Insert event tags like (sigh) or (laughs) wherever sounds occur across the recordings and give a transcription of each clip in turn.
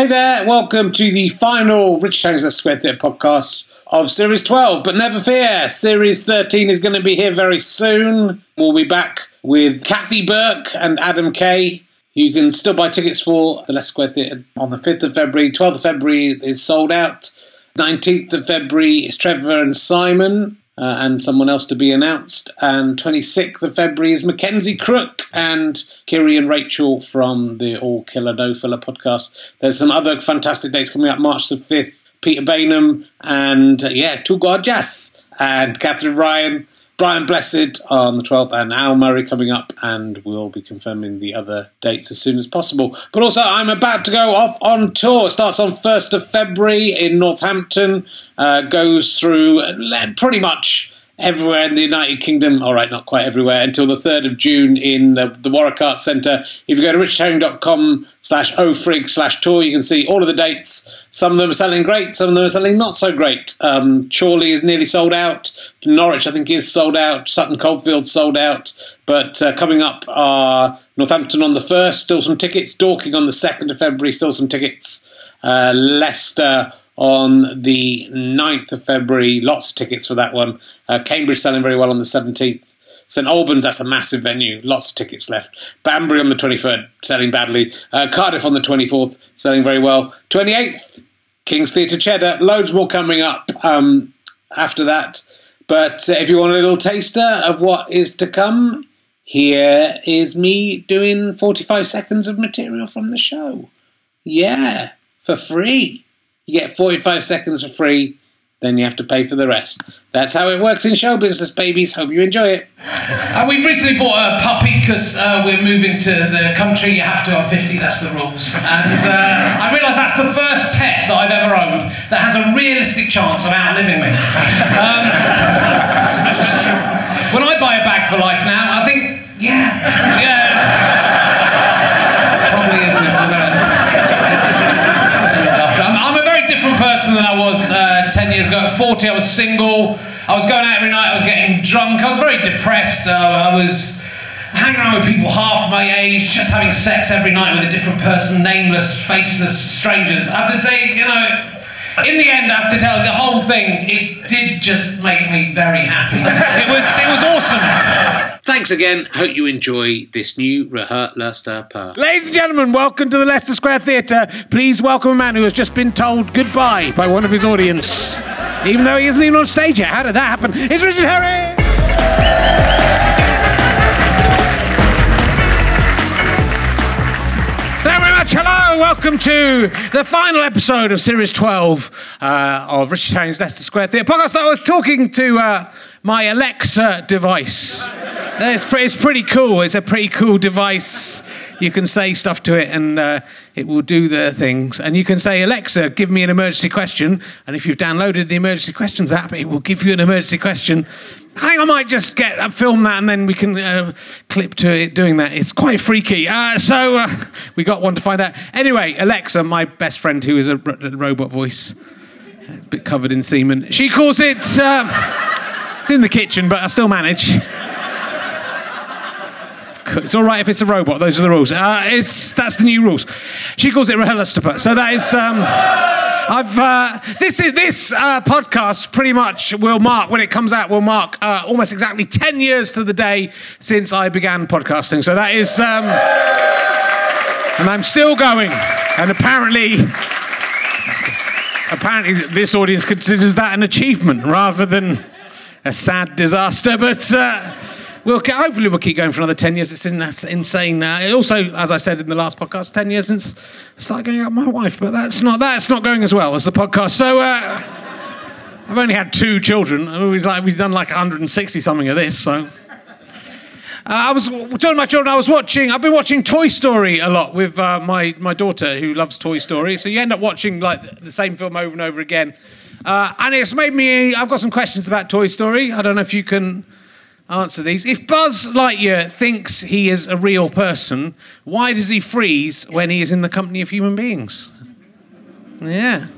Hey there, welcome to the final Rich the Square Theatre podcast of Series 12. But never fear, Series 13 is going to be here very soon. We'll be back with Kathy Burke and Adam Kay. You can still buy tickets for the Leicester Square Theatre on the 5th of February. 12th of February is sold out. 19th of February is Trevor and Simon. Uh, and someone else to be announced. And 26th of February is Mackenzie Crook and Kiri and Rachel from the All Killer No Filler podcast. There's some other fantastic dates coming up. March the 5th, Peter Bainham and, uh, yeah, Two Gorgeous and Katherine Ryan. Brian Blessed on the 12th, and Al Murray coming up, and we'll be confirming the other dates as soon as possible. But also, I'm about to go off on tour. It starts on 1st of February in Northampton, uh, goes through pretty much everywhere in the United Kingdom. All right, not quite everywhere until the 3rd of June in the, the Warwick Arts Centre. If you go to richherring.com slash ofrig slash tour, you can see all of the dates. Some of them are selling great, some of them are selling not so great. Um, Chorley is nearly sold out. Norwich, I think, is sold out. Sutton Coldfield sold out. But uh, coming up are Northampton on the 1st, still some tickets. Dorking on the 2nd of February, still some tickets. Uh, Leicester on the 9th of February. Lots of tickets for that one. Uh, Cambridge selling very well on the 17th. St Albans, that's a massive venue. Lots of tickets left. Banbury on the 23rd, selling badly. Uh, Cardiff on the 24th, selling very well. 28th, King's Theatre Cheddar. Loads more coming up um, after that. But uh, if you want a little taster of what is to come, here is me doing 45 seconds of material from the show. Yeah, for free. You get 45 seconds for free, then you have to pay for the rest. That's how it works in show business, babies. Hope you enjoy it. Uh, we've recently bought a puppy because uh, we're moving to the country. You have to on 50, that's the rules. And uh, I realise that's the first pet that I've ever owned that has a realistic chance of outliving me. Um, (laughs) when I buy a bag for life now, I think, yeah, yeah. Probably isn't it? I'm gonna different person than I was uh, 10 years ago. At 40, I was single. I was going out every night. I was getting drunk. I was very depressed. Uh, I was hanging around with people half my age, just having sex every night with a different person, nameless, faceless strangers. I have to say, you know, in the end, I have to tell you, the whole thing, it did just make me very happy. It was, it was awesome. Thanks again. Hope you enjoy this new Reheart Leicester Per. Ladies and gentlemen, welcome to the Leicester Square Theatre. Please welcome a man who has just been told goodbye by one of his audience, even though he isn't even on stage yet. How did that happen? It's Richard Herring! Welcome to the final episode of Series 12 uh, of Richard Herring's Leicester Square Theatre podcast. I was talking to uh, my Alexa device. It's, pre- it's pretty cool. It's a pretty cool device. You can say stuff to it and uh, it will do the things. And you can say, Alexa, give me an emergency question. And if you've downloaded the emergency questions app, it will give you an emergency question. I I might just get uh, film that and then we can uh, clip to it doing that. It's quite freaky. Uh, so uh, (laughs) we got one to find out. Anyway, Alexa, my best friend who is a, r- robot voice, a bit covered in semen, she calls it. Um, (laughs) it's in the kitchen, but I still manage. It's all right if it's a robot. Those are the rules. Uh, it's that's the new rules. She calls it Rehelastapa. So that is. Um, I've uh, this is this uh, podcast pretty much will mark when it comes out will mark uh, almost exactly ten years to the day since I began podcasting. So that is, um, and I'm still going. And apparently, apparently this audience considers that an achievement rather than a sad disaster. But we'll hopefully we'll keep going for another 10 years. It's insane. Uh, also, as I said in the last podcast, 10 years since I started going out with my wife, but that's not that's not going as well as the podcast. So uh, I've only had two children. We've, like, we've done like 160 something of this. So. Uh, I was telling my children I was watching. I've been watching Toy Story a lot with uh, my my daughter who loves Toy Story. So you end up watching like the same film over and over again, uh, and it's made me. I've got some questions about Toy Story. I don't know if you can answer these. If Buzz Lightyear thinks he is a real person, why does he freeze when he is in the company of human beings? Yeah.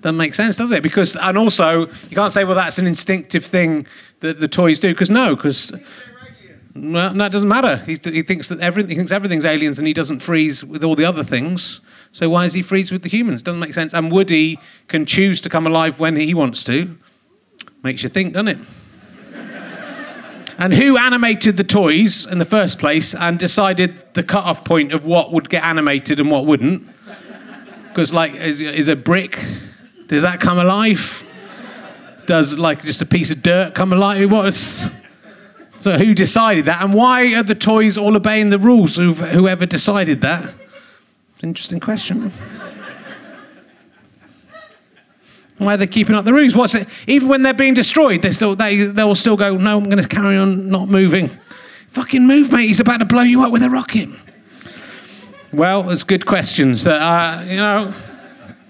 Doesn't make sense, does it? Because, and also, you can't say, well, that's an instinctive thing that the toys do, because no, because. Well, that doesn't matter. He, he thinks that everything, he thinks everything's aliens, and he doesn't freeze with all the other things. So why is he freeze with the humans? Doesn't make sense. And Woody can choose to come alive when he wants to. Makes you think, doesn't it? And who animated the toys in the first place and decided the cut-off point of what would get animated and what wouldn't? Because like, is, is a brick? Does that come alive? Does like just a piece of dirt come alive? What's so who decided that, and why are the toys all obeying the rules? Who've- Whoever decided that? Interesting question. Why are they keeping up the rules? What's it? Even when they're being destroyed, they still they they'll still go. No, I'm going to carry on not moving. Fucking move, mate. He's about to blow you up with a rocket. Well, it's good questions. Uh, you know,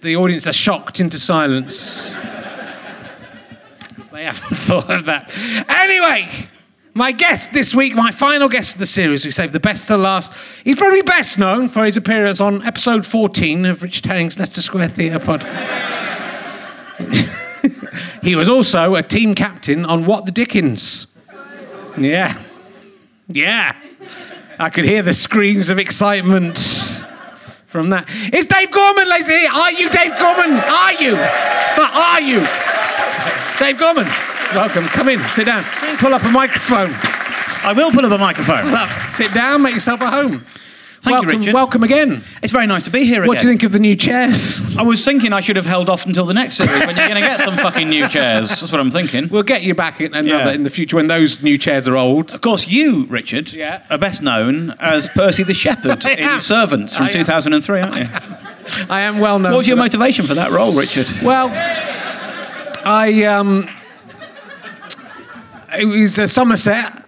the audience are shocked into silence. (laughs) they haven't (laughs) thought of that. Anyway, my guest this week, my final guest of the series, we saved the best to last. He's probably best known for his appearance on episode 14 of Richard Herring's Leicester Square Theatre podcast. (laughs) he was also a team captain on What the Dickens. Yeah. Yeah. I could hear the screams of excitement from that. It's Dave Gorman, ladies and gentlemen. Are you Dave Gorman? Are you? Are you? Dave Gorman, welcome. Come in, sit down. Pull up a microphone. I will pull up a microphone. Up. Sit down, make yourself at home. Thank you, welcome, Richard. Welcome again. It's very nice to be here again. What do you think of the new chairs? I was thinking I should have held off until the next series when you're going to get some fucking new chairs. That's what I'm thinking. We'll get you back in, another, Yeah. in the future when those new chairs are old. Of course, you, Richard, Yeah. are best known as Percy the Shepherd (laughs) in am. Servants from I am. 2003, aren't you? I am well known. What was your that. motivation for that role, Richard? Well, I um, it was uh, Somerset.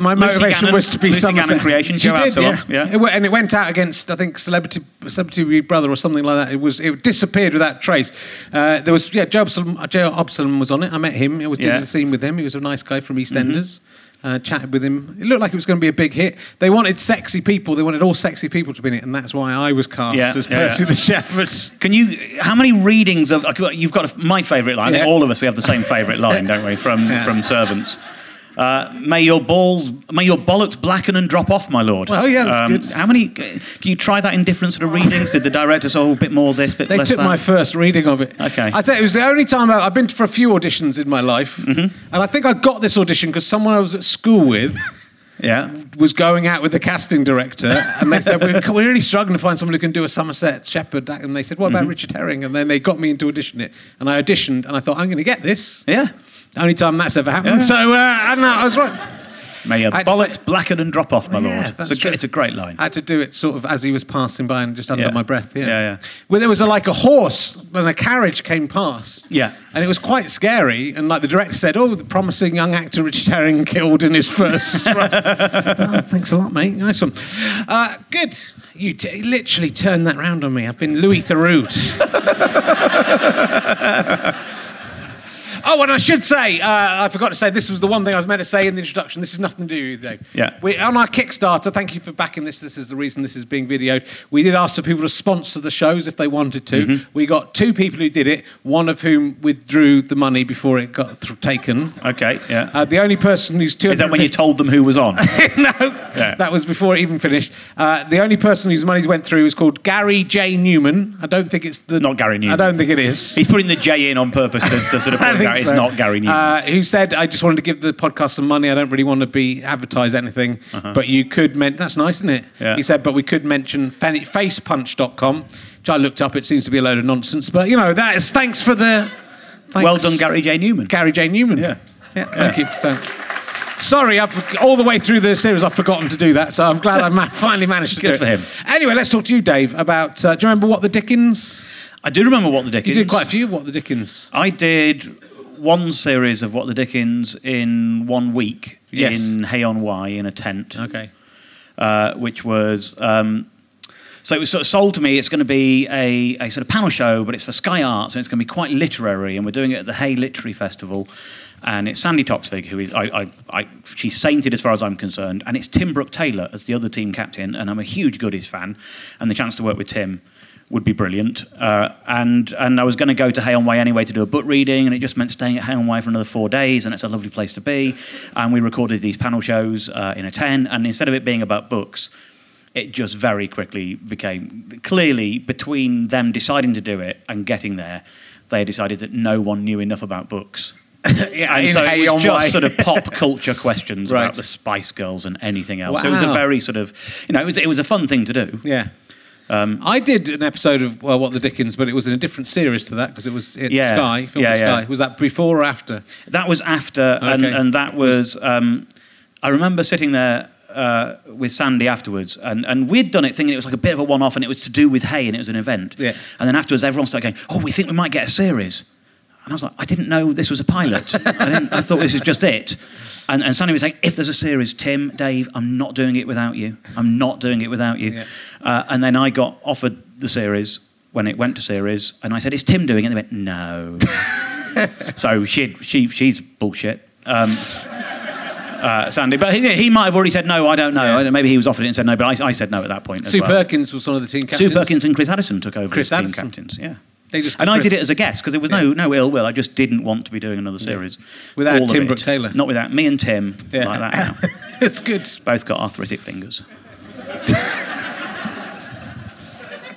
My Lucy motivation Gannon- was to be Lucy Somerset. Gannon Creations, She Joe did, Absalom, yeah. yeah. It and it went out against I think Celebrity Celebrity Brother or something like that. It was it disappeared without trace. Uh, there was yeah, Joe Absalom, Joe was on it. I met him. I was did Yeah. the scene with him. He was a nice guy from EastEnders. Uh, chatted with him. It looked like it was going to be a big hit. They wanted sexy people. They wanted all sexy people to be in it, and that's why I was cast Yeah, as Percy yeah. the Shepherd. Can you? How many readings of? You've got a, my favourite line. Yeah. all of us we have the same favourite line, don't we? From from Servants. Uh, may your balls, may your bollocks blacken and drop off, my lord. Oh Well, yeah, that's good. How many? Can you try that in different sort of readings? Did the director say, "Oh, a bit more this, bit that? They less took that"? my first reading of it. Okay. I'd say it was the only time I, I've been for a few auditions in my life, Mm-hmm. and I think I got this audition because someone I was at school with (laughs) yeah. was going out with the casting director, and they said we're, we're really struggling to find someone who can do a Somerset Shepherd, and they said, "What Mm-hmm. about Richard Herring?" And then they got me into audition it, and I auditioned, and I thought I'm going to get this. Yeah. Only time that's ever happened. Yeah. So uh, I don't know. I was right. May your bollocks say- blacken and drop off, my Yeah, lord. that's it's, a, it's a great line. I had to do it sort of as he was passing by and just under Yeah. my breath. Yeah, Yeah, yeah. Well, there was a, like a horse and a carriage came past. Yeah. and it was quite scary. And like the director said, "Oh, the promising young actor Richard Herring killed in his first (laughs) strike." oh, thanks a lot, mate. Nice one. Uh, good. You t- literally turned that round on me. I've been Louis Theroux. (laughs) Oh, and I should say, uh, I forgot to say, this was the one thing I was meant to say in the introduction. This has nothing to do with you. Yeah. We, on our Kickstarter, thank you for backing this. This is the reason this is being videoed. We did ask for people to sponsor the shows if they wanted to. Mm-hmm. We got two people who did it, one of whom withdrew the money before it got th- taken. Okay, yeah. Uh, the only person who's two Is that when you told them who was on? (laughs) no, Yeah. that was before it even finished. Uh, the only person whose money went through is called Gary J. Newman. I don't think it's the. Not Gary Numan. I don't think it is. He's putting the J in on purpose to, to sort of (laughs) I point think out it's so. not Gary Numan. Uh, who said, I just wanted to give the podcast some money. I don't really want to be advertise anything. But you could mention, that's nice, isn't it? Uh-huh. Yeah. He said, but we could mention facepunch.com, which I looked up. It seems to be a load of nonsense. But, you know, that is thanks for the. thanks. well done, Gary J. Newman. Gary J. Newman. Yeah. Yeah, thank you. Thank- Sorry, I've all the way through the series, I've forgotten to do that. So I'm glad I ma- (laughs) finally managed to Good do it. for him. Anyway, let's talk to you, Dave, about. Uh, do you remember what the Dickens? I do remember What the Dickens. You did quite a few. What the Dickens? I did one series of What the Dickens in one week Yes. in Hay on Wye in a tent, Okay. uh, which was. Um, so it was sort of sold to me. It's going to be a, a sort of panel show, but it's for Sky Arts, and it's going to be quite literary. And we're doing it at the Hay Literary Festival, and it's Sandi Toksvig who is I, I, I she's sainted as far as I'm concerned, and it's Tim Brooke Taylor as the other team captain, and I'm a huge Goodies fan, and the chance to work with Tim would be brilliant. Uh, and and I was going to go to Hay on Wye anyway to do a book reading, and it just meant staying at Hay on Wye for another four days, and it's a lovely place to be. And we recorded these panel shows uh, in a tent, and instead of it being about books, it just very quickly became clearly between them deciding to do it and getting there, they decided that no one knew enough about books. (laughs) Yeah, And so it was just sort of pop culture questions (laughs) Right. about the Spice Girls and anything else. So it was a very sort of, you know, it was, it was a fun thing to do. Yeah. Um, I did an episode of well, What the Dickens, but it was in a different series to that because it was at Yeah. Sky, film Yeah, Sky. yeah. Was that before or after? That was after, and, Okay. and that was. Um, I remember sitting there uh, with Sandi afterwards, and, and we'd done it thinking it was like a bit of a one off and it was to do with hay and it was an event. Yeah. And then afterwards, everyone started going, Oh, we think we might get a series. And I was like, I didn't know this was a pilot. I, I thought this was just it. And, and Sandi was like, If there's a series, Tim, Dave, I'm not doing it without you. I'm not doing it without you. Yeah. Uh, and then I got offered the series when it went to series, and I said, Is Tim doing it? And they went, No. (laughs) so she, she, she's bullshit. Um, uh, Sandi, but he, he might have already said no. I don't know. Yeah. Maybe he was offered it and said no, but I, I said no at that point. as Sue well. Perkins was one of the team captains. Sue Perkins and Chris Addison took over Chris as team captains. Yeah. They just And I did it as a guest because there was no no ill will. I just didn't want to be doing another series Without All Tim. Brooke Taylor. Not without me and Tim Yeah. like that. Now. (laughs) it's good. Both got arthritic fingers. (laughs)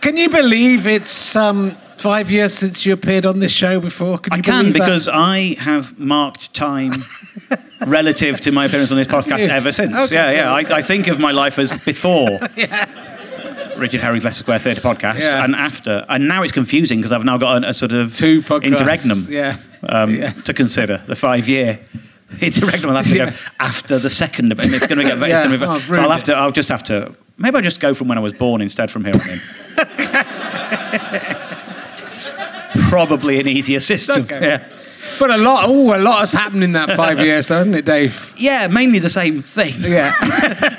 Can you believe it's um, five years since you appeared on this show before? Can I can believe that? because I have marked time (laughs) relative to my appearance on this podcast ever since. Okay. Yeah, yeah. I, I think of my life as before. Richard Herring's Leicester Square Theatre podcast, Yeah. and after, and now it's confusing because I've now got a, a sort of Two podcasts. interregnum Yeah. um, Yeah. to consider the five year (laughs) interregnum. I'll have to Yeah. go after the second. And it's going to get. Yeah. Be, Oh, so I'll have to. I'll just have to. Maybe I'll just go from when I was born instead from here on in. It's (laughs) Probably an easier system. Okay. Yeah. But a lot, oh, a lot has happened in that five (laughs) years, hasn't it, Dave? yeah, mainly the same thing Yeah.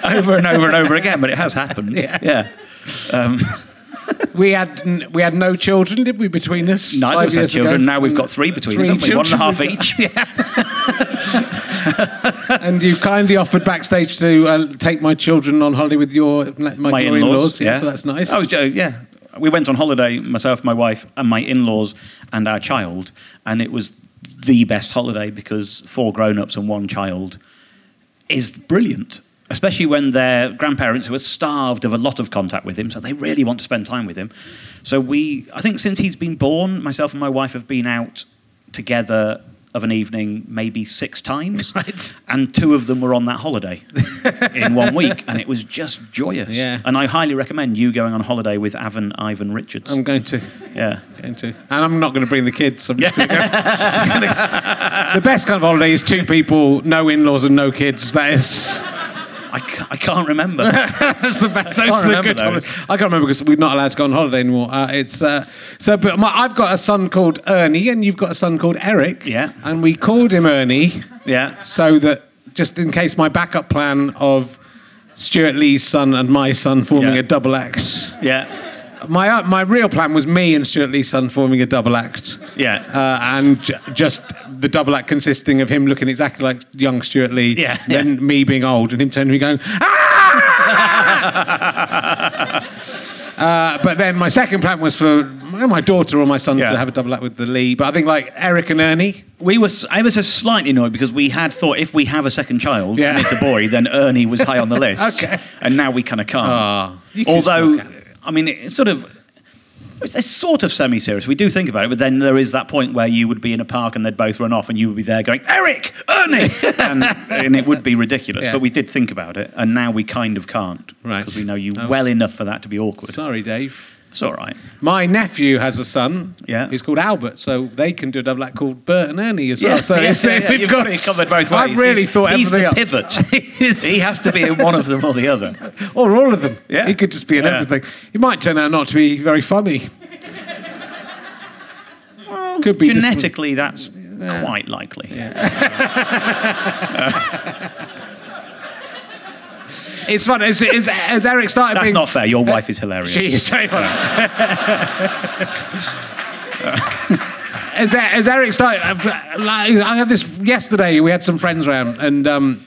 over and over and over again, but it has happened. Yeah. yeah. Um, (laughs) we had we had no children, did we, between us? neither of us had children. ago? Now we've got three between us, haven't we? One and a half each. (laughs) And you kindly offered backstage to uh, take my children on holiday with your my, my your in-laws. Yeah, so that's nice. I was, uh, yeah. We went on holiday, myself, my wife, and my in-laws, and our child, and it was the best holiday because four grown-ups and one child is brilliant. Especially when their grandparents who are starved of a lot of contact with him, so they really want to spend time with him. So we, I think, since he's been born, myself and my wife have been out together of an evening maybe six times, (laughs) Right. and two of them were on that holiday (laughs) in one week, and it was just joyous. Yeah. And I highly recommend you going on holiday with Avon Ivan Richards. I'm going to. yeah. Going to. And I'm not going to bring the kids. I'm just going to go. Just gonna go. The best kind of holiday is two people, no in-laws and no kids. That is. I, ca- I can't remember. (laughs) That's the best. Those are the good holidays. I can't remember because we're not allowed to go on holiday anymore. Uh, it's uh, so. But my, I've got a son called Ernie, and you've got a son called Eric. Yeah. And we called him Ernie yeah. so that just in case my backup plan of Stewart Lee's son and my son forming Yeah. a double X. Yeah. My uh, my real plan was me and Stewart Lee's son forming a double act. Yeah. Uh, and j- just the double act consisting of him looking exactly like young Stuart Lee, Yeah, then yeah. me being old, and him turning to me going, ah! (laughs) uh, but then my second plan was for my daughter or my son Yeah. to have a double act with the Lee. But I think like Eric and Ernie, We were, I was just slightly annoyed because we had thought if we have a second child Yeah. and it's a boy, then Ernie was high on the list. (laughs) Okay. And now we kind of can't. Ah, Although. I mean, it's sort of. It's sort of semi-serious. We do think about it, but then there is that point where you would be in a park and they'd both run off, and you would be there going, "Eric, Ernie," (laughs) and, and it would be ridiculous. Yeah. But we did think about it, and now we kind of can't, Right. Because we know you well enough for that to be awkward. sorry, Dave. It's all right. My nephew has a son. Yeah. He's called Albert, so they can do a double act called Bert and Ernie as well. Yeah, So yeah, yeah, yeah. we've You've got it covered both ways. I've really He's- thought he's everything the up. pivot. (laughs) he has to be in one of them or the other. (laughs) Or all of them. Yeah. He could just be in Yeah. everything. He might turn out not to be very funny. well, could be Genetically, that's quite likely. (laughs) It's fun. As, as, as Eric started That's being. not fair. Your wife is hilarious. She is very funny. (laughs) as, as Eric started, uh, I had this yesterday. We had some friends around, and um,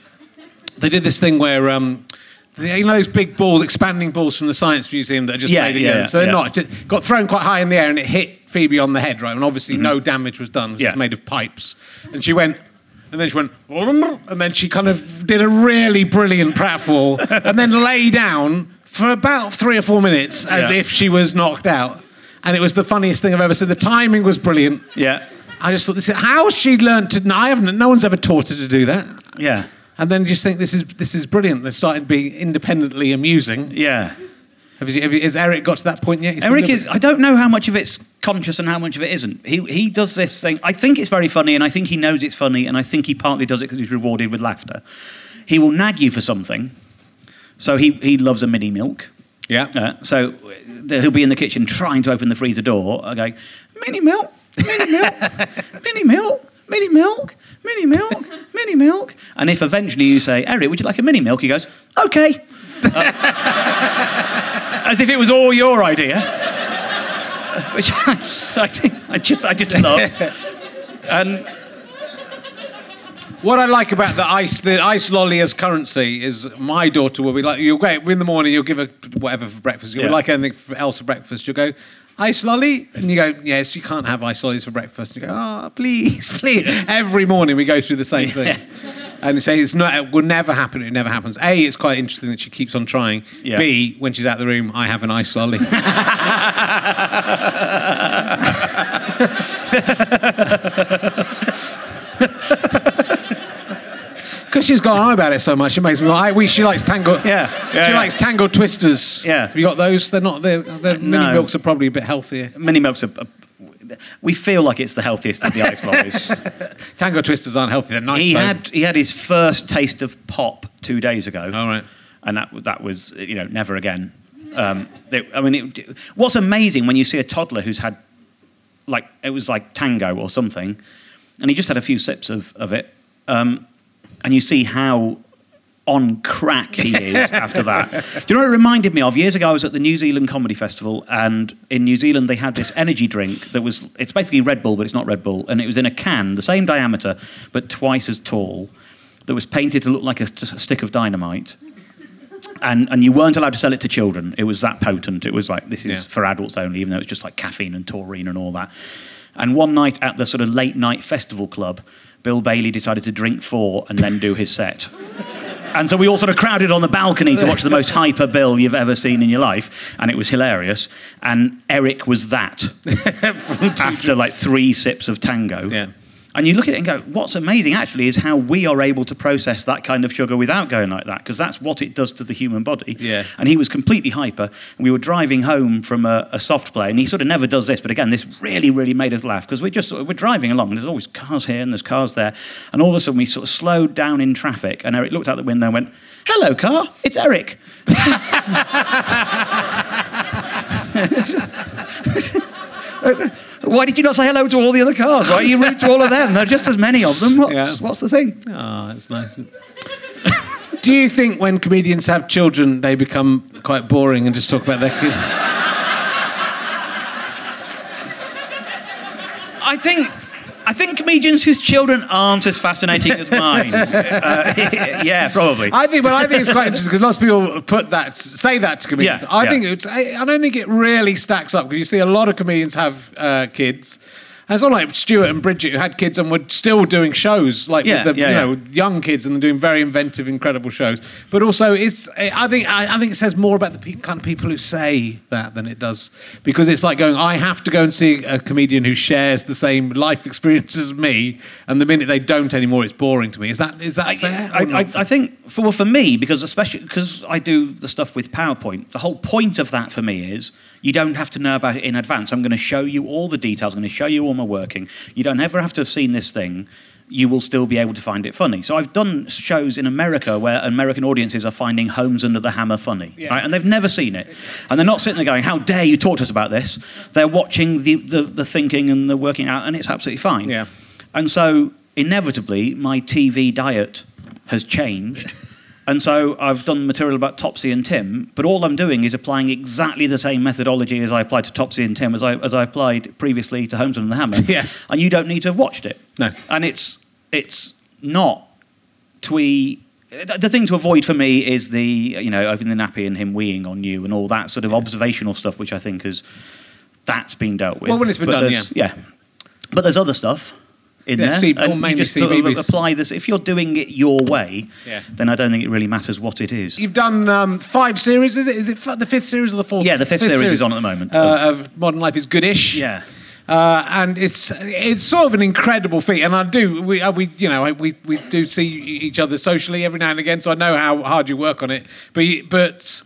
they did this thing where. Um, you know those big balls, expanding balls from the Science Museum that are just Yeah, made of yeah. So they're yeah. not. Just got thrown quite high in the air and it hit Phoebe on the head, right? And obviously no damage was done. Mm-hmm. Yeah. It's made of pipes. And she went, and then she went, and then she kind of did a really brilliant pratfall and then lay down for about three or four minutes as Yeah. if she was knocked out. And it was the funniest thing I've ever seen. The timing was brilliant. Yeah. I just thought, this is, how has she learned to? No, I haven't. No one's ever taught her to do that. Yeah. And then you just think this is this is brilliant. They started being independently amusing. Yeah. Have you, have you, has Eric got to that point yet? He's Eric is. I don't know how much of it's conscious and how much of it isn't. He he does this thing. I think it's very funny, and I think he knows it's funny, and I think he partly does it because he's rewarded with laughter. He will nag you for something. So he he loves a mini milk. Yeah. Uh, so he'll be in the kitchen trying to open the freezer door, going, mini milk, mini milk, (laughs) mini milk, mini milk, mini milk, mini milk. And if eventually you say, Eric, would you like a mini milk? He goes, okay. (laughs) Uh, as if it was all your idea. (laughs) Which I, I think I just I just love. And What I like about the ice, the ice lolly as currency is my daughter will be like, you'll go in the morning, you'll give her whatever for breakfast. You'll Yeah. like anything for- else for breakfast. You'll go, ice lolly? And you go, yes, you can't have ice lollies for breakfast. And you go, oh, please, (laughs) please. Every morning we go through the same thing. And you say it's not, it will never happen. It never happens. A, it's quite interesting that she keeps on trying. Yeah. B, when she's out the room, I have an ice lolly. (laughs) (laughs) Because she's gone on about it so much, it makes me. I, we, she likes tango. Yeah, yeah, she yeah. likes tango twisters. Yeah. Have you got those? They're not. They're, they're uh, mini No. milks are probably a bit healthier. mini milks are. are- We feel like it's the healthiest of the ice lollies. (laughs) Tango twisters aren't healthy. They're nice. he though. had he had his first taste of pop two days ago. All right. and that that was you know never again. Um, they, I mean, it, what's amazing when you see a toddler who's had like it was like tango or something, and he just had a few sips of of it, um, and you see how on crack he is after that. (laughs) Do you know what it reminded me of? Years ago, I was at the New Zealand Comedy Festival, and in New Zealand they had this energy drink that was it's basically Red Bull, but it's not Red Bull, and it was in a can, the same diameter, but twice as tall, that was painted to look like a, a stick of dynamite and and you weren't allowed to sell it to children. It was that potent. It was like this is Yeah. for adults only, even though it's just like caffeine and taurine and all that. And one night at the sort of late night festival club, Bill Bailey decided to drink four and then do his set. And so we all sort of crowded on the balcony to watch the most hyper Bill you've ever seen in your life, and it was hilarious. And Eric was that (laughs) after like three sips of tango. Yeah. And you look at it and go, what's amazing actually is how we are able to process that kind of sugar without going like that, because that's what it does to the human body. Yeah. And he was completely hyper. And we were driving home from a, a soft play, and he sort of never does this, but again, this really, really made us laugh because we're just we're driving along. And there's always cars here and there's cars there, and all of a sudden we sort of slowed down in traffic, and Eric looked out the window and went, "Hello, car, it's Eric." (laughs) (laughs) Why did you not say hello to all the other cars? Why are you rude to all of them? There are just as many of them. What's, Yeah. what's the thing? Oh, that's nice. (laughs) Do you think when comedians have children, they become quite boring and just talk about their kids? I think. I think comedians whose children aren't as fascinating as mine. (laughs) Uh, (laughs) yeah, probably. I think, but I think it's quite (laughs) interesting because lots of people put that, say that to comedians. Yeah, I yeah. think it's, I, I don't think it really stacks up because you see a lot of comedians have uh, kids. It's not like Stewart and Bridget who had kids and were still doing shows like Yeah, with the, yeah, you yeah. know young kids and they're doing very inventive, incredible shows. But also, it's I think I, I think it says more about the pe- kind of people who say that than it does because it's like going I have to go and see a comedian who shares the same life experience as me, and the minute they don't anymore, it's boring to me. Is that is that I, fair? I, I. I think for well, for me because especially because I do the stuff with PowerPoint. The whole point of that for me is you don't have to know about it in advance. I'm going to show you all the details. I'm going to show you all my working. You don't ever have to have seen this thing. You will still be able to find it funny. So I've done shows in America where American audiences are finding Homes Under the Hammer funny, Yeah. right? And they've never seen it, and they're not sitting there going, "How dare you talk to us about this?" They're watching the the, the thinking and the working out, and it's absolutely fine. Yeah. And so, inevitably, my TV diet has changed. (laughs) And so I've done material about Topsy and Tim, but all I'm doing is applying exactly the same methodology as I applied to Topsy and Tim as I, as I applied previously to Homes Under the Hammer. (laughs) Yes. And you don't need to have watched it. No. And it's, it's not twee. The thing to avoid for me is the, you know, opening the nappy and him weeing on you and all that sort of observational stuff, which I think is, that's been dealt with. Well, when it's been But done, there's- yeah. But there's other stuff in Yeah, there. C- and mainly you just sort of apply this. If you're doing it your way, Yeah. then I don't think it really matters what it is. You've done um, five series, is it? Is it f- the fifth series or the fourth? Yeah, the fifth series is on at the moment. Uh, of Modern Life is Goodish. Yeah. Uh, and it's it's sort of an incredible feat, and I do we uh, we you know we we do see each other socially every now and again, so I know how hard you work on it. But but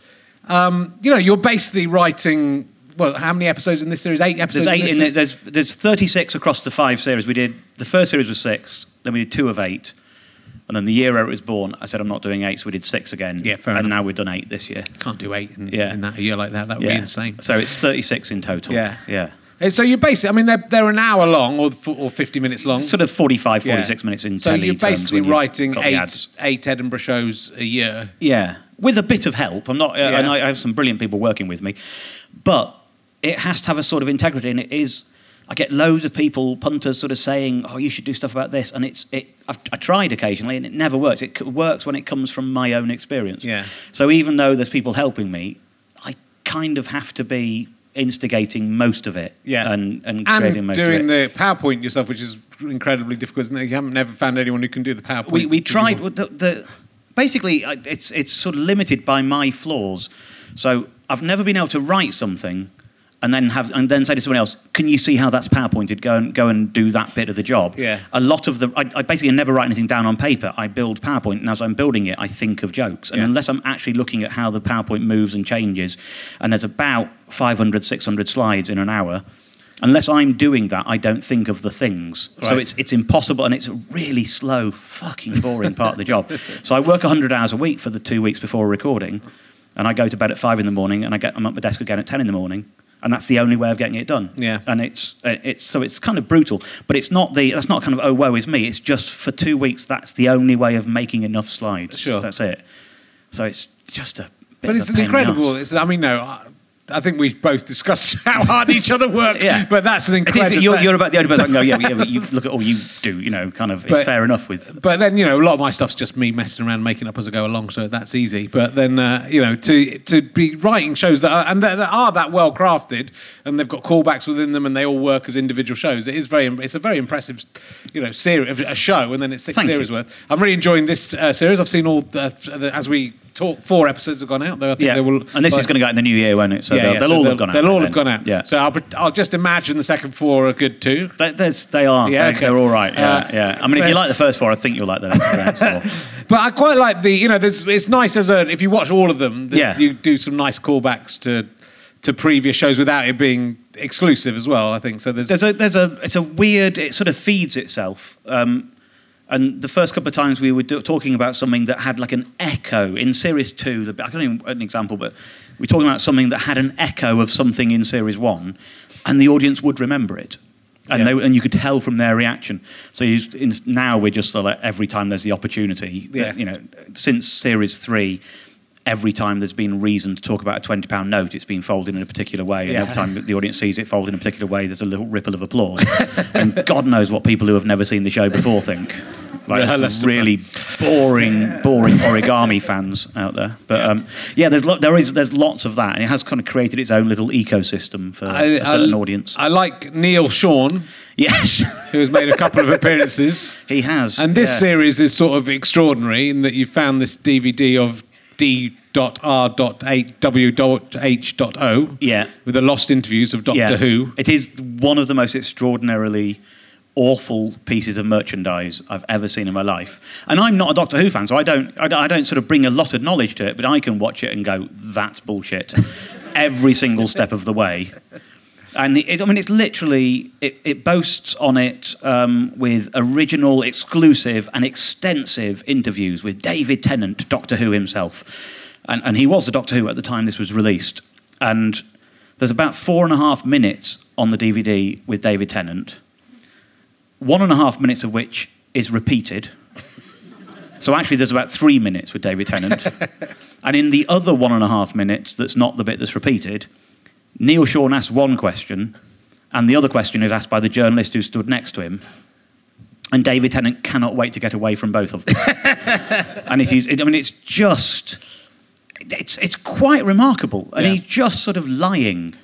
um, you know you're basically writing. Well, how many episodes in this series? Eight episodes. There's eight in in it. There's there's 36 across the five series. We did the first series was six, then we did two of eight, and then the year it was born, I said I'm not doing eight, so we did six again. Yeah, fair And enough. now we've done eight this year. Can't do eight in, Yeah. in that a year like that. That would be insane. So it's 36 in total. Yeah. yeah. So you're basically, I mean, they're, they're an hour long or, f- or 50 minutes long. Sort of 45, Yeah. 46 minutes in So telly you're terms basically when you've writing got the eight, ads. eight Edinburgh shows a year. Yeah, with a bit of help. I'm not. Uh, Yeah. and I I have some brilliant people working with me, but it has to have a sort of integrity, and it is. I get loads of people, punters, sort of saying, "Oh, you should do stuff about this," and it's it. I've I tried occasionally, and it never works. It c- works when it comes from my own experience. Yeah. So even though there's people helping me, I kind of have to be instigating most of it. Yeah. And and creating And most doing of it. the PowerPoint yourself, which is incredibly difficult, isn't it? You haven't never found anyone who can do the PowerPoint. we, we tried the, the basically it's it's sort of limited by my flaws so i've never been able to write something and then have and then say to someone else can you see how that's powerpointed go and go and do that bit of the job Yeah. a lot of the i, I basically never write anything down on paper i build powerpoint and as i'm building it i think of jokes and Yeah. unless i'm actually looking at how the powerpoint moves and changes and there's about 500 600 slides in an hour Unless I'm doing that, I don't think of the things. Right. So it's it's impossible, and it's a really slow, fucking boring part of the job. So I work 100 hours a week for the two weeks before recording, and I go to bed at five in the morning, and I get I'm at my desk again at 10 in the morning, and that's the only way of getting it done. Yeah. And it's uh, it's so it's kind of brutal, but it's not the that's not kind of oh woe is me. It's just for two weeks that's the only way of making enough slides. Sure. That's it. So it's just a. Bit But of it's a an pain in the incredible. It's, I mean, no, I, think we both discussed (laughs) how hard each other worked. Yeah. But that's an is- incredible. you're, you're about the only person can go, yeah, yeah, but you (laughs) look at all you do, you know, kind of, it's fair enough with. But then you know, a lot of my stuff's just me messing around, making up as I go along, so that's easy. But then uh, you know, to to be writing shows that are, and that, that are that well crafted, and they've got callbacks within them, and they all work as individual shows. It is very, it's a very impressive, you know, series, a show, and then it's six Thank series you. worth. I'm really enjoying this uh, series. I've seen all the, the, as we talk. Four episodes have gone out. Though I think Yeah, they will. and this is going to go out in the new year, won't it? So yeah, they'll, yeah, they'll so all they'll, have gone out. They'll all have gone out. Yeah. So I'll, I'll just imagine the second four are good too. They, there's- they are. Yeah, They- okay. They're all right. Yeah, Uh, yeah. I mean, if you like the first four, I think you'll like the next, the next four. (laughs) But I quite like the, you know, there's, it's nice as a, if you watch all of them, that Yeah. you do some nice callbacks to to previous shows without it being exclusive as well. I think so. There's, There's a, there's a, it's a weird. It sort of feeds itself. Um, and the first couple of times we were do, talking about something that had like an echo in series two. The, I can't even an example, but we're talking about something that had an echo of something in series one, and the audience would remember it. And, Yeah. they, and you could tell from their reaction. So you, in, now we're just like every time there's the opportunity. that, Yeah. you know, since series three, every time there's been reason to talk about a twenty pound note, it's been folded in a particular way, and Yeah. every time the audience sees it folded in a particular way, there's a little ripple of applause. (laughs) and God knows what people who have never seen the show before think. Like Yeah, some really boring, boring origami fans out there. But um, yeah, there's lo- there is there's lots of that, and it has kind of created its own little ecosystem for I- a certain I- audience. I like Neil Sean, yes, who has made a couple of appearances. (laughs) he has. And this yeah. series is sort of extraordinary in that you found this DVD of D.R.8W.H.O. Yeah. With the lost interviews of Doctor Who. It is one of the most extraordinarily awful pieces of merchandise I've ever seen in my life. And I'm not a Doctor Who fan, so I don't, I don't, I don't sort of bring a lot of knowledge to it, but I can watch it and go, that's bullshit, (laughs) every single step of the way. And it, I mean, it's literally, it, it boasts on it um, with original, exclusive, and extensive interviews with David Tennant, Doctor Who himself. And, and he was the Doctor Who at the time this was released. And there's about four and a half minutes on the DVD with David Tennant, one and a half minutes of which is repeated. So actually, there's about three minutes with David Tennant. (laughs) and in the other one and a half minutes, that's not the bit that's repeated, Neil Sean asks one question, and the other question is asked by the journalist who stood next to him. And David Tennant cannot wait to get away from both of them. (laughs) and it is, it, I mean, it's just, it's, it's quite remarkable. And Yeah. he's just sort of lying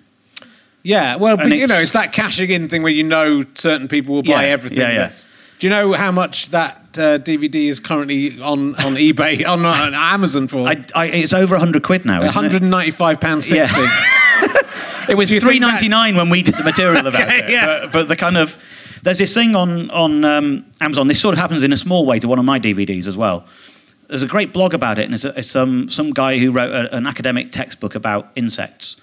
Yeah, well, but, you know, it's- that cashing in thing where you know certain people will buy Yeah, everything. yeah, yeah. Do you know how much that uh, DVD is currently on, on eBay, (laughs) on, on Amazon for? I, I, it's over 100 quid now. isn't it? £195.60. Yeah. (laughs) It was three think that- ninety nine when we did the material (laughs) about Okay, it. yeah. But, but the kind of there's this thing on on um, Amazon. This sort of happens in a small way to one of my DVDs as well. There's a great blog about it, and it's, a, it's um, some guy who wrote a, an academic textbook about insects.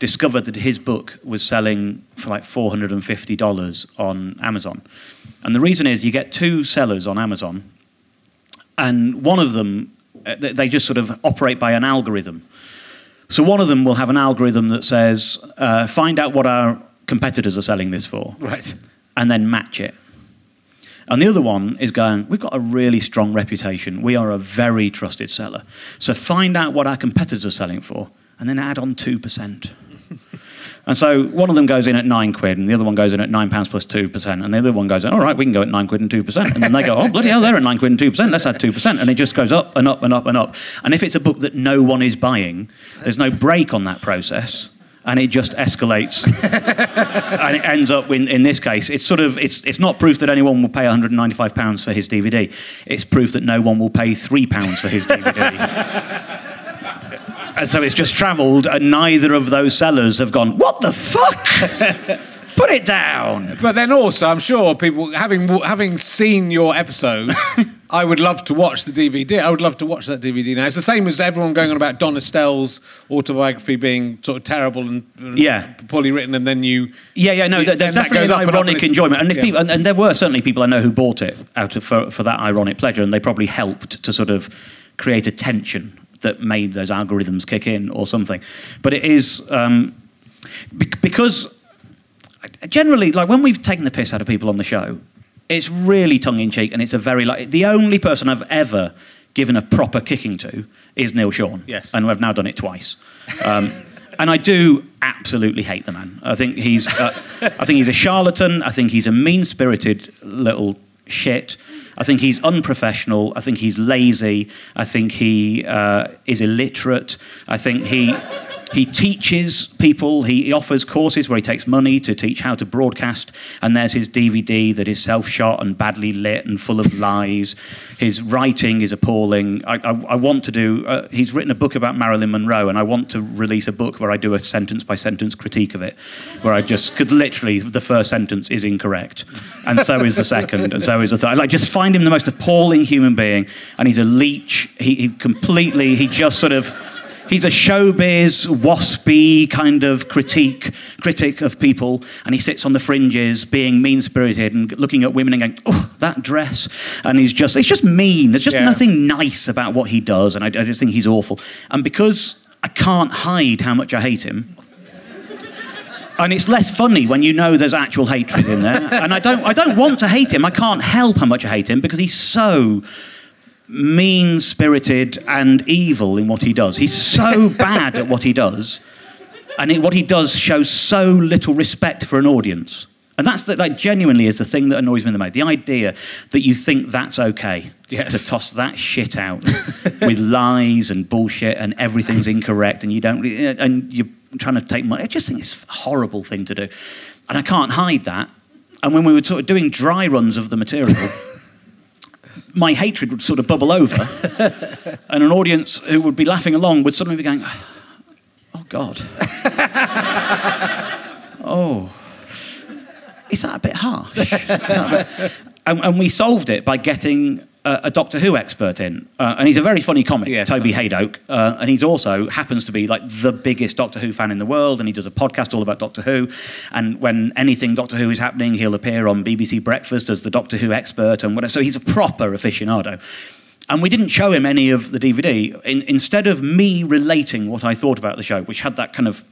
Discovered that his book was selling for like four hundred and fifty dollars on Amazon, and the reason is you get two sellers on Amazon, and one of them uh, they they just sort of operate by an algorithm. So one of them will have an algorithm that says, uh, find out what our competitors are selling this for, Right. and then match it. And the other one is going, we've got a really strong reputation. We are a very trusted seller. So find out what our competitors are selling for, and then add on 2%. And so one of them goes in at nine quid, and the other one goes in at nine pounds 2%, and the other one goes, all right, we can go at nine quid and 2%. And then they go, oh, bloody hell, they're at nine quid and 2%, let's add 2%. And it just goes up and up and up and up. And if it's a book that no one is buying, there's no break on that process. And it just escalates (laughs) and it ends up in, in this case it's sort of it's, it's not proof that anyone will pay 195 pounds for his dvd it's proof that no one will pay three pounds for his dvd (laughs) Uh, so it's just traveled and neither of those sellers have gone what the fuck (laughs) put it down But then also, I'm sure people having having seen your episode, (laughs) I would love to watch the DVD. I would love to watch that DVD now. It's the same as everyone going on about Don Estelle's autobiography being sort of terrible and, and Yeah. poorly written, and then you Yeah, yeah, no, you- there's definitely goes an up and ironic enjoyment, and if yeah. people, and, and there were certainly people I know who bought it out of for, for that ironic pleasure, and they probably helped to sort of create a tension that made those algorithms kick in or something. But it is um, because generally, like when we've taken the piss out of people on the show, it's really tongue in cheek, and it's a very like the only person I've ever given a proper kicking to is Neil Sean. Yes. and I've now done it twice. Um, and I do absolutely hate the man. I think he's, uh, I think he's a charlatan. I think he's a mean-spirited little shit. I think he's unprofessional. I think he's lazy. I think he uh, is illiterate. I think he he teaches people. He, offers courses where he takes money to teach how to broadcast. And there's his DVD that is self-shot and badly lit and full of (laughs) lies. His writing is appalling. I, I, I want to do. Uh, he's written a book about Marilyn Monroe, and I want to release a book where I do a sentence-by-sentence critique of it, where I just could literally the first sentence is incorrect, and so is the second, and so is the third. Like just find him the most appalling human being, and he's a leech. He, he completely. He just sort of. He's a showbiz, waspy kind of critique, critic of people, and he sits on the fringes, being mean-spirited and looking at women and going, "Oh, that dress," and he's just—it's just mean. There's just Yeah. nothing nice about what he does, and I, I just think he's awful. And because I can't hide how much I hate him, and it's less funny when you know there's actual hatred in there. And I don't, I don't want to hate him. I can't help how much I hate him because he's so mean spirited and evil in what he does. He's so (laughs) bad at what he does, and it, what he does shows so little respect for an audience. And that's the, like genuinely is the thing that annoys me the most. The idea that you think that's okay Yes. to toss that shit out (laughs) with lies and bullshit and everything's incorrect and you don't eh, and you're trying to take money. I just think it's a horrible thing to do, and I can't hide that. And when we were sort of doing dry runs of the material, (laughs) my hatred would sort of bubble over, (laughs) and an audience who would be laughing along would suddenly be going, "Oh God, (laughs) oh, is that a bit harsh?" A bit-" And, and we solved it by getting a, a Doctor Who expert in, uh, and he's a very funny comic, Yes, Toby Hadoke, uh, and he's also happens to be like the biggest Doctor Who fan in the world, and he does a podcast all about Doctor Who. And when anything Doctor Who is happening, he'll appear on BBC Breakfast as the Doctor Who expert and whatever. So he's a proper aficionado. And we didn't show him any of the DVD. In, instead of me relating what I thought about the show, which had that kind of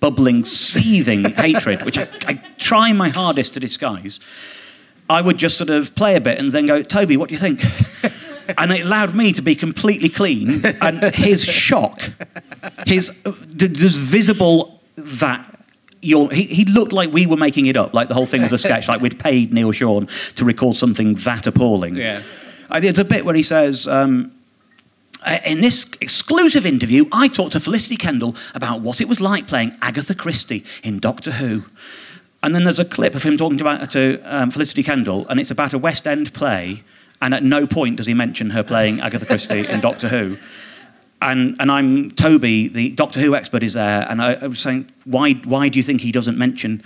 bubbling, seething (laughs) hatred, which I, I try my hardest to disguise, I would just sort of play a bit and then go, Toby, what do you think? (laughs) and it allowed me to be completely clean. And his shock, his there's visible that you're, he, he looked like we were making it up, like the whole thing was a sketch, like we'd paid Neil Sean to record something that appalling. Yeah. There's a bit where he says, um, Uh, in this exclusive interview, I talked to Felicity Kendal about what it was like playing Agatha Christie in Doctor Who. And then there's a clip of him talking about, to um, Felicity Kendal, and it's about a West End play, and at no point does he mention her playing (laughs) Agatha Christie in Doctor Who. And, and I'm Toby, the Doctor Who expert, is there, and I, I was saying, why, why do you think he doesn't mention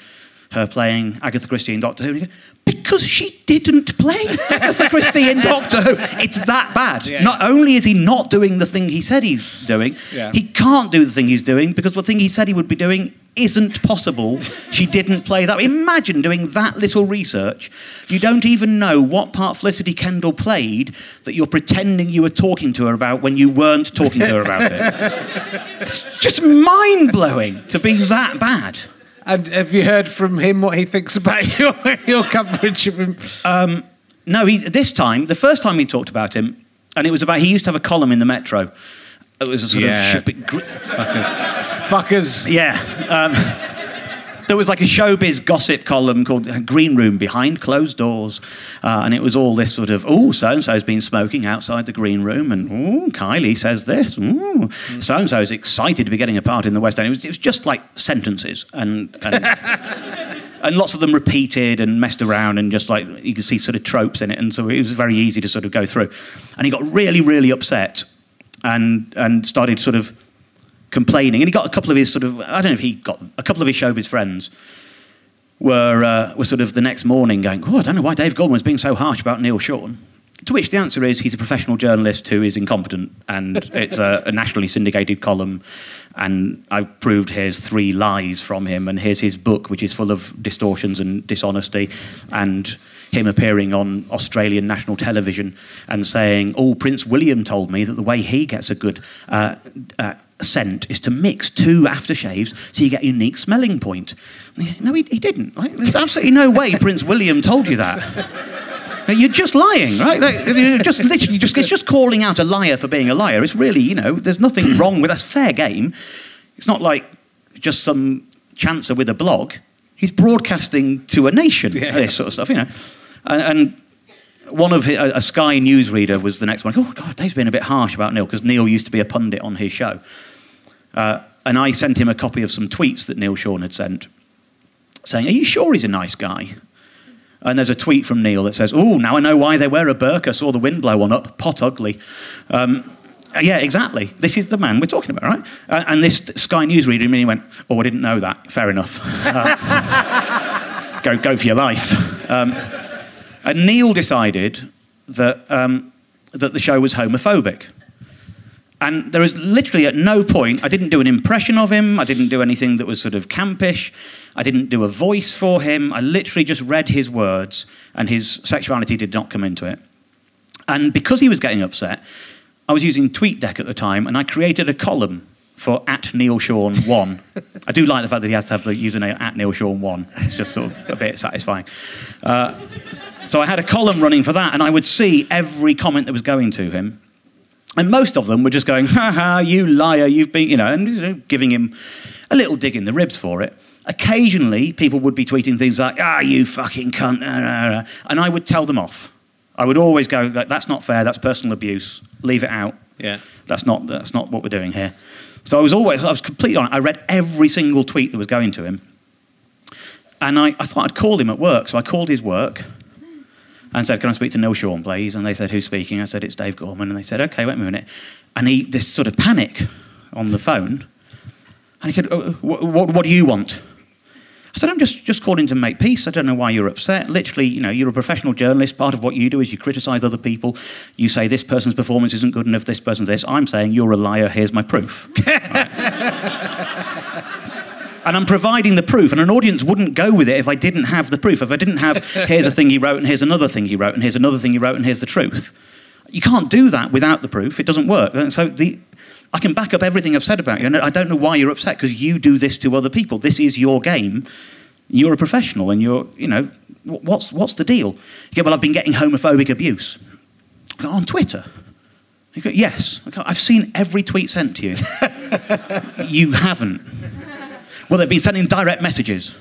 her playing Agatha Christie in Doctor Who? Goes, because she didn't play Agatha Christie in Doctor Who. It's that bad. Yeah. Not only is he not doing the thing he said he's doing, Yeah. he can't do the thing he's doing because the thing he said he would be doing isn't possible. she didn't play that. Imagine doing that little research. You don't even know what part Felicity Kendal played that you're pretending you were talking to her about when you weren't talking to her about it. (laughs) it's just mind blowing to be that bad. And have you heard from him what he thinks about (laughs) your, your coverage of him? No, he's, this time, the first time we talked about him, and it was about, he used to have a column in the Metro. It was a sort Yeah. of ship, gr- fuckers. Fuckers. Yeah. Um, there was like a showbiz gossip column called Green Room Behind Closed Doors. Uh, and it was all this sort of, oh, so and so's been smoking outside the green room. And, oh, Kylie says this. So and so's excited to be getting a part in the West End. It was, it was just like sentences. And. and (laughs) And lots of them repeated and messed around, and just like you could see sort of tropes in it, and so it was very easy to sort of go through. And he got really, really upset, and and started sort of complaining. And he got a couple of his sort of, I don't know if he got a couple of his showbiz friends were, uh, were sort of the next morning going, oh, I don't know why Dave Gorman's being so harsh about Neil Sean. To which the answer is he's a professional journalist who is incompetent and (laughs) it's a, a nationally syndicated column. And I've proved here's three lies from him, and here's his book, which is full of distortions and dishonesty, and him appearing on Australian national television and saying, Oh, Prince William told me that the way he gets a good uh, uh, scent is to mix two aftershaves so you get a unique smelling point. No, he, he didn't. Like, there's absolutely no way Prince William told you that. You're just lying, right? You're just literally just it's just calling out a liar for being a liar. It's really, you know, there's nothing (clears throat) wrong with that's fair game. It's not like just some chancer with a blog. He's broadcasting to a nation. This sort of stuff, you know. And, and one of his, a, a Sky newsreader was the next one. Oh God, Dave's been a bit harsh about Neil because Neil used to be a pundit on his show. Uh, and I sent him a copy of some tweets that Neil Sean had sent, saying, "Are you sure he's a nice guy?" And there's a tweet from Neil that says, "Oh, now I know why they wear a burqa. Saw the wind blow one up. Pot ugly." Um, yeah, exactly. This is the man we're talking about, right? Uh, and this Sky News reader immediately went, "Oh, I didn't know that. Fair enough. (laughs) Uh, go, go for your life." Um, and Neil decided that um, that the show was homophobic. And there is literally at no point, I didn't do an impression of him, I didn't do anything that was sort of campish, I didn't do a voice for him, I literally just read his words, and his sexuality did not come into it. And because he was getting upset, I was using TweetDeck at the time, and I created a column for at Neil Sean 1. (laughs) I do like the fact that he has to have the username at Neil Sean 1. It's just sort of a bit satisfying. Uh, so I had a column running for that, and I would see every comment that was going to him. And most of them were just going, ha ha, you liar, you've been, you know, and you know, giving him a little dig in the ribs for it. Occasionally, people would be tweeting things like, ah, you fucking cunt, ah, ah, ah," and I would tell them off. I would always go, that's not fair, that's personal abuse, leave it out. Yeah. That's not, that's not what we're doing here. So I was always, I was completely on it. I read every single tweet that was going to him. And I, I thought I'd call him at work. So I called his work and said, Can I speak to Neil Sean, please? And they said, Who's speaking? I said, It's Dave Gorman. And they said, Okay, wait a minute. And he, this sort of panic on the phone. And he said, oh, what, what, what do you want? I said, I'm just, just calling to make peace. I don't know why you're upset. Literally, you know, you're a professional journalist. Part of what you do is you criticize other people. You say this person's performance isn't good enough, this person's this. I'm saying you're a liar. Here's my proof. (laughs) and I'm providing the proof, and an audience wouldn't go with it if I didn't have the proof. If I didn't have, (laughs) here's a thing he wrote, and here's another thing he wrote, and here's another thing he wrote, and here's the truth. You can't do that without the proof. It doesn't work. And so the, I can back up everything I've said about you, and I don't know why you're upset because you do this to other people. This is your game. You're a professional, and you're, you know, what's what's the deal? You go, well, I've been getting homophobic abuse go, on Twitter. You go, yes. Go, I've seen every tweet sent to you. (laughs) you haven't. Well, they've been sending direct messages.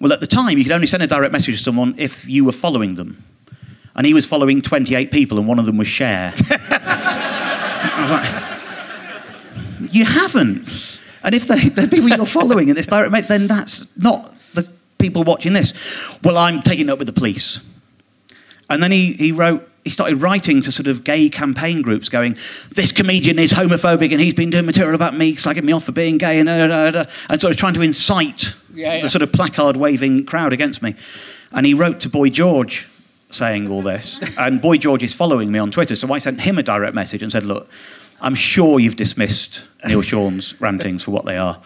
Well, at the time, you could only send a direct message to someone if you were following them. And he was following 28 people, and one of them was Cher. (laughs) I was like, you haven't. And if they, the people you're following in this direct mate, then that's not the people watching this. Well, I'm taking it up with the police. And then he, he wrote, he started writing to sort of gay campaign groups going, this comedian is homophobic and he's been doing material about me, slagging me off for being gay, and, uh, uh, uh, and sort of trying to incite Yeah, yeah. the sort of placard waving crowd against me. And he wrote to Boy George saying all this. (laughs) and Boy George is following me on Twitter, so I sent him a direct message and said, look, I'm sure you've dismissed Neil (laughs) Sean's rantings for what they are.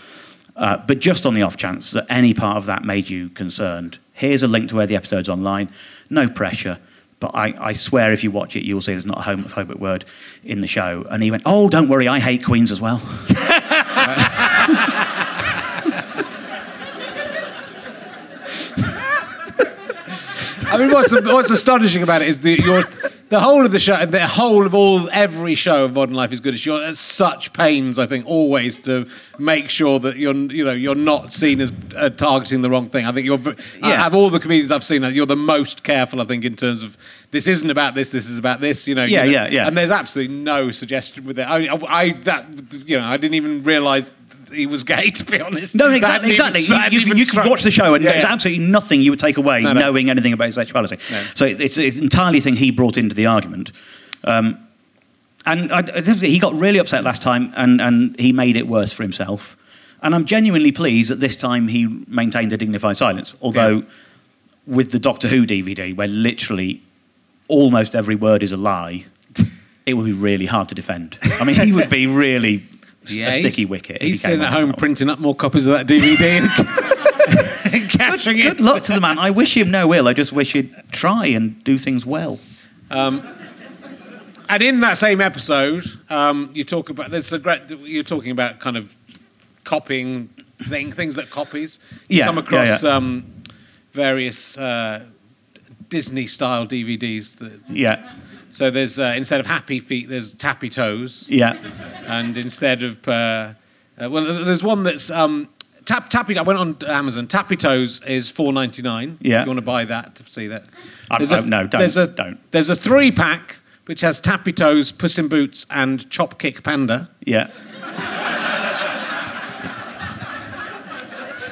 Uh, but just on the off chance that any part of that made you concerned, here's a link to where the episode's online. No pressure. But I, I swear if you watch it, you'll see there's not a homophobic word in the show. And he went, Oh, don't worry, I hate Queens as well. I mean, what's, what's astonishing about it is the your the whole of the show, the whole of all every show of Modern Life is Good. You're at such pains, I think, always to make sure that you're you know you're not seen as uh, targeting the wrong thing. I think you're I Yeah. have all the comedians I've seen. You're the most careful, I think, in terms of this isn't about this. This is about this. You know. Yeah, you know, yeah, yeah. And there's absolutely no suggestion with it. I, I, I that you know I didn't even realise. He was gay, (laughs) to be honest. No, exactly, even exactly. You, you, could watch the show and Yeah, there's absolutely nothing you would take away No, no. knowing anything about his sexuality. No. So it's, it's entirely thing he brought into the argument. Um, and I, I he got really upset last time and, and he made it worse for himself. And I'm genuinely pleased that this time he maintained a dignified silence. Although, Yeah. with the Doctor Who DVD, where literally almost every word is a lie, (laughs) it would be really hard to defend. I mean, he would be really Yeah, a sticky he's- wicket. if he He's sitting at home printing up more copies of that DVD and, (laughs) and cashing it. Good luck to the man. I wish him no ill. I just wish he'd try and do things well. And in that same episode, um, you talk about there's a great. You're talking about kind of copying thing, things that copies. You Yeah, come yeah, across yeah. Um, various uh, Disney style DVDs. That, Yeah, so there's uh, instead of Happy Feet, there's Tappy Toes. yeah, and instead of uh, uh, well, there's one that's um, tap tappy. I went on Amazon. Tappy Toes is four ninety nine. Yeah. if you want to buy that to see that. I- There's I- no, don't, There's a don't. There's a three pack which has Tappy Toes, Puss in Boots, and Chop Kick Panda. yeah.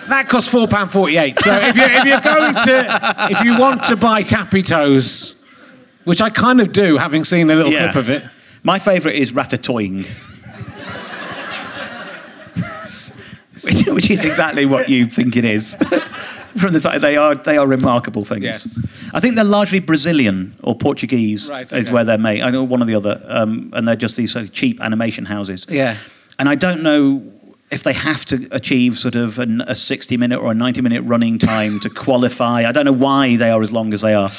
That costs four pound forty eight. So if you're if you're going to if you want to buy Tappy Toes, which I kind of do, having seen a little Yeah. clip of it. My favourite is Ratatoing. which, which is exactly what you think it is. (laughs) From the time they are, they are remarkable things. Yes. I think they're largely Brazilian or Portuguese Right, is where they're made. I know one or the other, um, and they're just these sort of cheap animation houses. Yeah. And I don't know if they have to achieve sort of an, a 60 minute or a 90 minute running time to qualify. I don't know why they are as long as they are.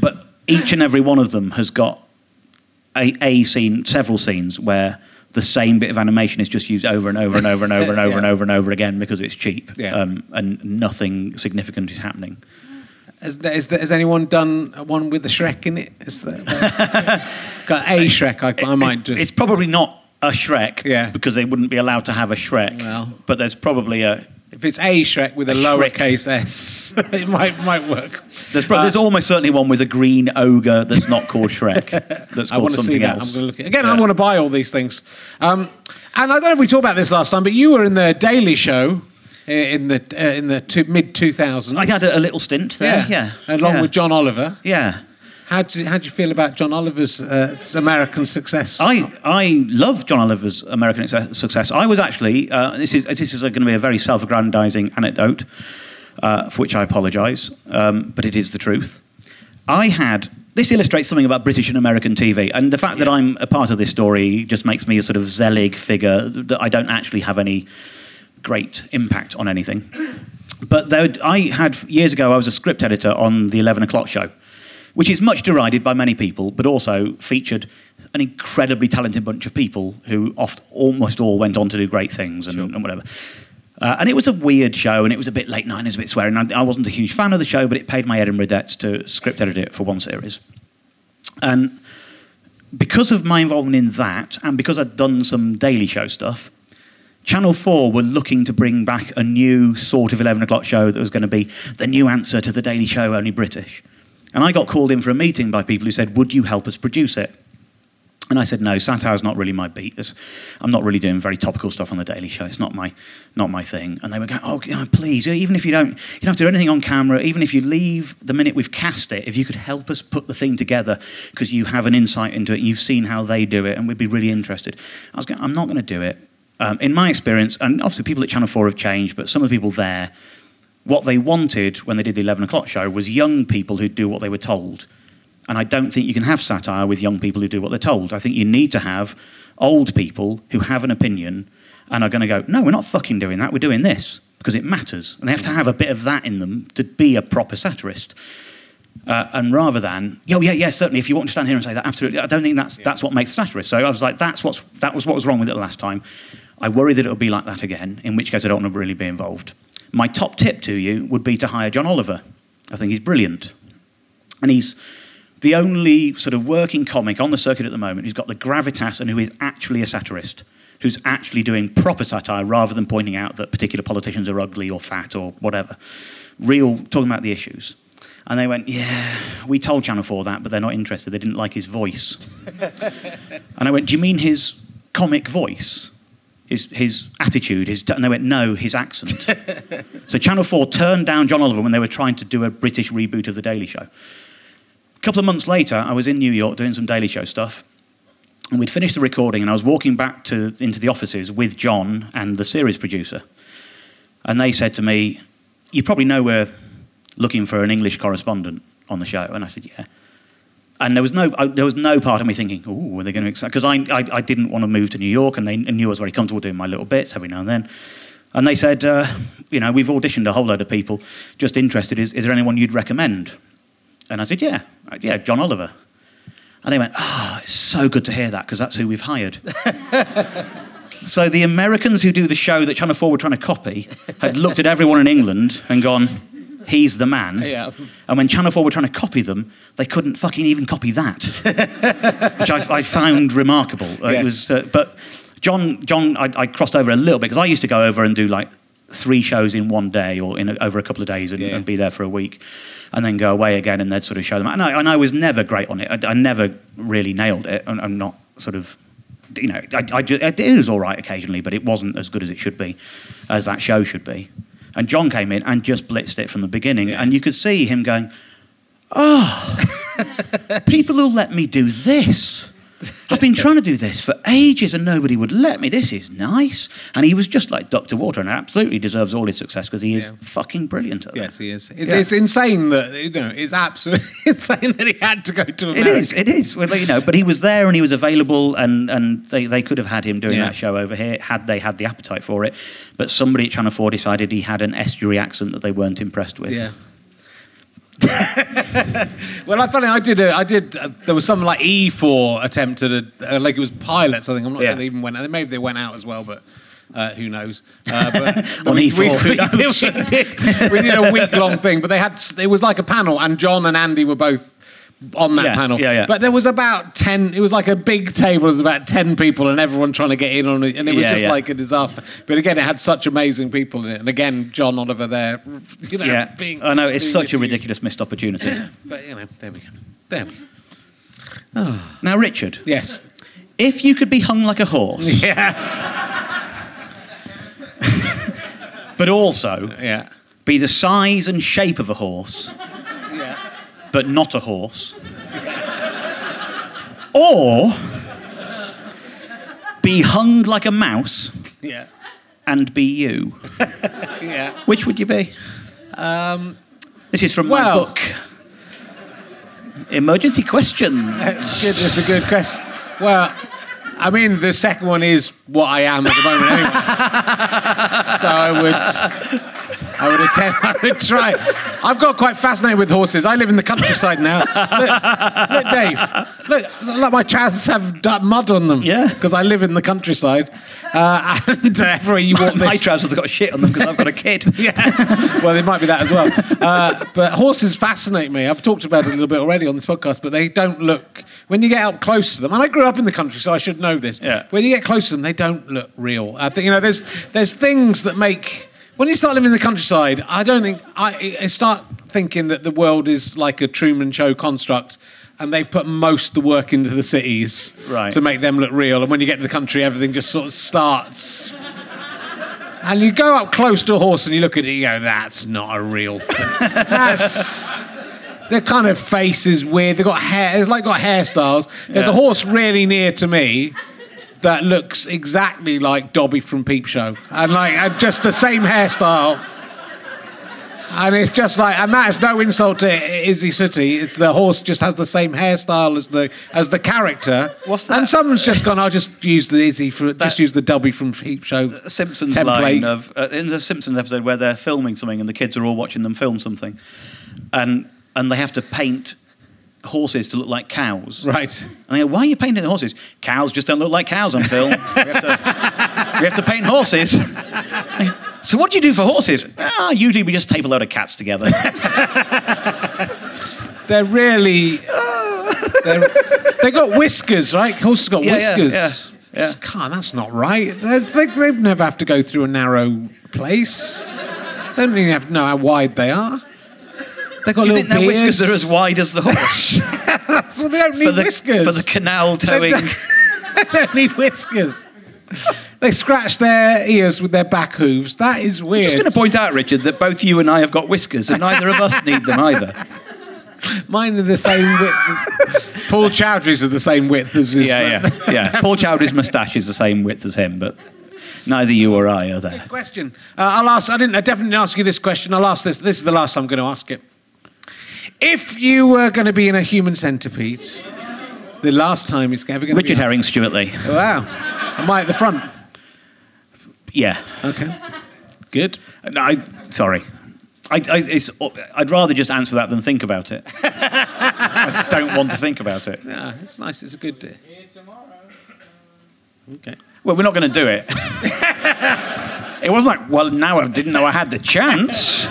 But each and every one of them has got a, a scene, several scenes where the same bit of animation is just used over and over and over and over and (laughs) over Yeah. and over and over again because it's cheap. Yeah. Um, and nothing significant is happening. Has, has anyone done one with the Shrek in it? Is there, (laughs) got a Shrek? I, I might it's, do. it's probably not a Shrek Yeah. because they wouldn't be allowed to have a Shrek. Well. but there's probably a If it's a Shrek with a, A lowercase s, (laughs) it might might work. There's, Uh, there's almost certainly one with a green ogre that's not called Shrek. (laughs) That's I called want to see that. else. I'm going to look at again. I Yeah. want to buy all these things. Um, and I don't know if we talked about this last time, but you were in the Daily Show in the uh, in the mid 2000s. I had a, a little stint there. Yeah, along yeah. with John Oliver. Yeah, How do how do you feel about John Oliver's uh, American success? I I love John Oliver's American success-. I was actually uh, this is this is going to be a very self-aggrandizing anecdote, uh, for which I apologise, um, but it is the truth. I had. This illustrates something about British and American TV, and the fact that I'm a part of this story just makes me a sort of Zelig figure that I don't actually have any great impact on anything. But there, I had years ago. I was a script editor on the Eleven O'clock Show, which is much derided by many people, but also featured an incredibly talented bunch of people who oft, almost all went on to do great things and, and whatever. Uh, and it was a weird show, and it was a bit late night, and it was a bit swearing. I, I wasn't a huge fan of the show, but it paid my Edinburgh debts to script edit it for one series. And because of my involvement in that, and because I'd done some Daily Show stuff, Channel 4 were looking to bring back a new sort of 11 o'clock show that was going to be the new answer to the Daily Show, only British. And I got called in for a meeting by people who said, Would you help us produce it? And I said, no, satire's not really my beat. This, I'm not really doing very topical stuff on the Daily Show. It's not my, not my thing. And they were going, oh, please, even if you don't, you don't have to do anything on camera, even if you leave the minute we've cast it, if you could help us put the thing together because you have an insight into it and you've seen how they do it and we'd be really interested. I was going, I'm not going to do it. Um, in my experience, and obviously people at Channel 4 have changed, but some of the people there, what they wanted when they did the 11 o'clock show was young people who'd do what they were told. And I don't think you can have satire with young people who do what they're told. I think you need to have old people who have an opinion and are going to go, no, we're not fucking doing that, we're doing this because it matters. And they have to have a bit of that in them to be a proper satirist. Uh, and rather than, yo, yeah, yeah, certainly, if you want to stand here and say that, absolutely, I don't think that's, that's what makes a satirist. So I was like, that's what's, that was what was wrong with it the last time. I worry that it'll be like that again, in which case I don't want to really be involved. My top tip to you would be to hire John Oliver. I think he's brilliant. And he's the only sort of working comic on the circuit at the moment who's got the gravitas and who is actually a satirist, who's actually doing proper satire rather than pointing out that particular politicians are ugly or fat or whatever. Real, talking about the issues. And they went, Yeah, we told Channel 4 that, but they're not interested. They didn't like his voice. (laughs) and I went, Do you mean his comic voice? His, his attitude, his and they went, no, his accent. (laughs) so Channel 4 turned down John Oliver when they were trying to do a British reboot of The Daily Show. A couple of months later, I was in New York doing some Daily Show stuff, and we'd finished the recording, and I was walking back to, into the offices with John and the series producer. And they said to me, You probably know we're looking for an English correspondent on the show. And I said, Yeah. And there was no, I, there was no part of me thinking, oh, are they going to accept? Because I, I, I, didn't want to move to New York, and they knew I was very comfortable doing my little bits every now and then. And they said, uh, you know, we've auditioned a whole load of people. Just interested, is, is there anyone you'd recommend? And I said, yeah, uh, yeah, John Oliver. And they went, oh, it's so good to hear that, because that's who we've hired. (laughs) so the Americans who do the show that Channel 4 were trying to copy had looked at everyone in England and gone, he's the man. Yeah. And when Channel 4 were trying to copy them, they couldn't fucking even copy that, (laughs) which I, I, found remarkable. Uh, yes. It was, uh, but John, John, I, I, crossed over a little bit because I used to go over and do like three shows in one day or in a, over a couple of days and, yeah. and, be there for a week, and then go away again and they'd sort of show them. And I, and I was never great on it. I, I never really nailed it. I'm, I'm not sort of you know, I, I, it was all right occasionally, but it wasn't as good as it should be, as that show should be. And John came in and just blitzed it from the beginning. Yeah. And you could see him going, Oh, (laughs) people will let me do this. I've been trying to do this for ages and nobody would let me. This is nice. And he was just like Dr. Water and absolutely deserves all his success because he is yeah. fucking brilliant at Yes, he is. It's, yeah. it's, insane that, you know, it's absolutely (laughs) insane that he had to go to America. It is, it is. Well, you know, but he was there and he was available and, and they, they could have had him doing yeah. that show over here had they had the appetite for it. But somebody at Channel 4 decided he had an estuary accent that they weren't impressed with. Yeah. (laughs) well, I funny. I did. A, I did. Uh, there was some like E4 attempt at a, uh, like it was pilots. I think I'm not yeah. sure they even went. Maybe they went out as well, but. Uh, who knows? Uh, but (laughs) on we, E4, we, we, knows? we, did, we did a week long thing, but they had it was like a panel, and John and Andy were both on that yeah, panel. Yeah, yeah. But there was about 10, it was like a big table with about 10 people and everyone trying to get in on it. And it was yeah, just yeah. like a disaster. But again, it had such amazing people in it. And again, John Oliver there, you know, yeah. being. I know, it's such a ridiculous missed opportunity. (clears throat) but, you know, there we go. There we go. Oh. (sighs) Now, Richard. Yes. If you could be hung like a horse. (laughs) Yeah. (laughs) but also yeah. be the size and shape of a horse but not a horse. or be hung like a mouse yeah. and be you. yeah. Which would you be? Um, this is from well, my book. Emergency question. It's (laughs) a good question. Well, I mean, the second one is what I am at the moment anyway. (laughs) so I would I would attempt. (laughs) I would try. I've got quite fascinated with horses. I live in the countryside now. Look, look Dave. Look, look, my trousers have mud on them. Yeah. Because I live in the countryside, uh, (laughs) and uh, everywhere you walk, my, (laughs) my trousers have got shit on them because I've got a kid. yeah. Well, it might be that as well. Uh, but horses fascinate me. I've talked about it a little bit already on this podcast, but they don't look. When you get up close to them, and I grew up in the country, so I should know this. Yeah. When you get close to them, they don't look real. I think you know. There's there's things that make when you start living in the countryside, I don't think I, I start thinking that the world is like a Truman Show construct. and they've put most of the work into the cities Right. to make them look real. And when you get to the country, everything just sort of starts. And you go up close to a horse and you look at it, you go, "That's not a real thing. (laughs) That's." Their kind of face is weird. They've got hair. It's like got hairstyles. There's a horse really near to me that looks exactly like Dobby from Peep Show, and like and just the same hairstyle. And it's just like, and that's no insult to Isy Suttie. It's the horse just has the same hairstyle as the as the character. What's that? And someone's just gone. I'll just use the Isy for just use the Dobby from Peep Show. Simpsons template. line of uh, in the Simpsons episode where they're filming something and the kids are all watching them film something, and and they have to paint horses to look like cows. Right. And they go, "Why are you painting the horses? Cows just don't look like cows on film. we, have to, (laughs) we have to paint horses." (laughs) so what do you do for horses? Ah, usually we just tape a load of cats together. (laughs) They're really. They're, they got whiskers, right? Horses got Yeah, yeah, whiskers. yeah, yeah. God, that's not right. There's, they, they've never have to go through a narrow place. They don't even have to know how wide they are. They've got do you little think their beards. whiskers are as wide as the (laughs) horse That's what they don't need for the whiskers. for the canal They towing? don't, (laughs) they don't need whiskers. They scratch their ears with their back hooves. That is weird. I'm just going to point out, Richard, that both you and I have got whiskers, and neither of us need them either. (laughs) Mine are the same width. As, Paul Chowdhry's are the same width as his. Yeah, yeah, yeah. Paul Chowdhry's moustache is the same width as him, but neither you or I are there. Question. Uh, I'll ask. I didn't. I definitely ask you this question. I'll ask this. This is the last I'm going to ask it. If you were going to be in a human centipede, the last time it's ever going to be Richard be. Herring, Stewart Lee. Wow. Am I at the front? Yeah. Okay. Good. No, I, sorry. I, I, it's, I'd rather just answer that than think about it. I don't want to think about it. Yeah, it's nice. It's a good day. Here tomorrow. Okay. Well, we're not going to do it. (laughs) it wasn't like, well, now I didn't know I had the chance.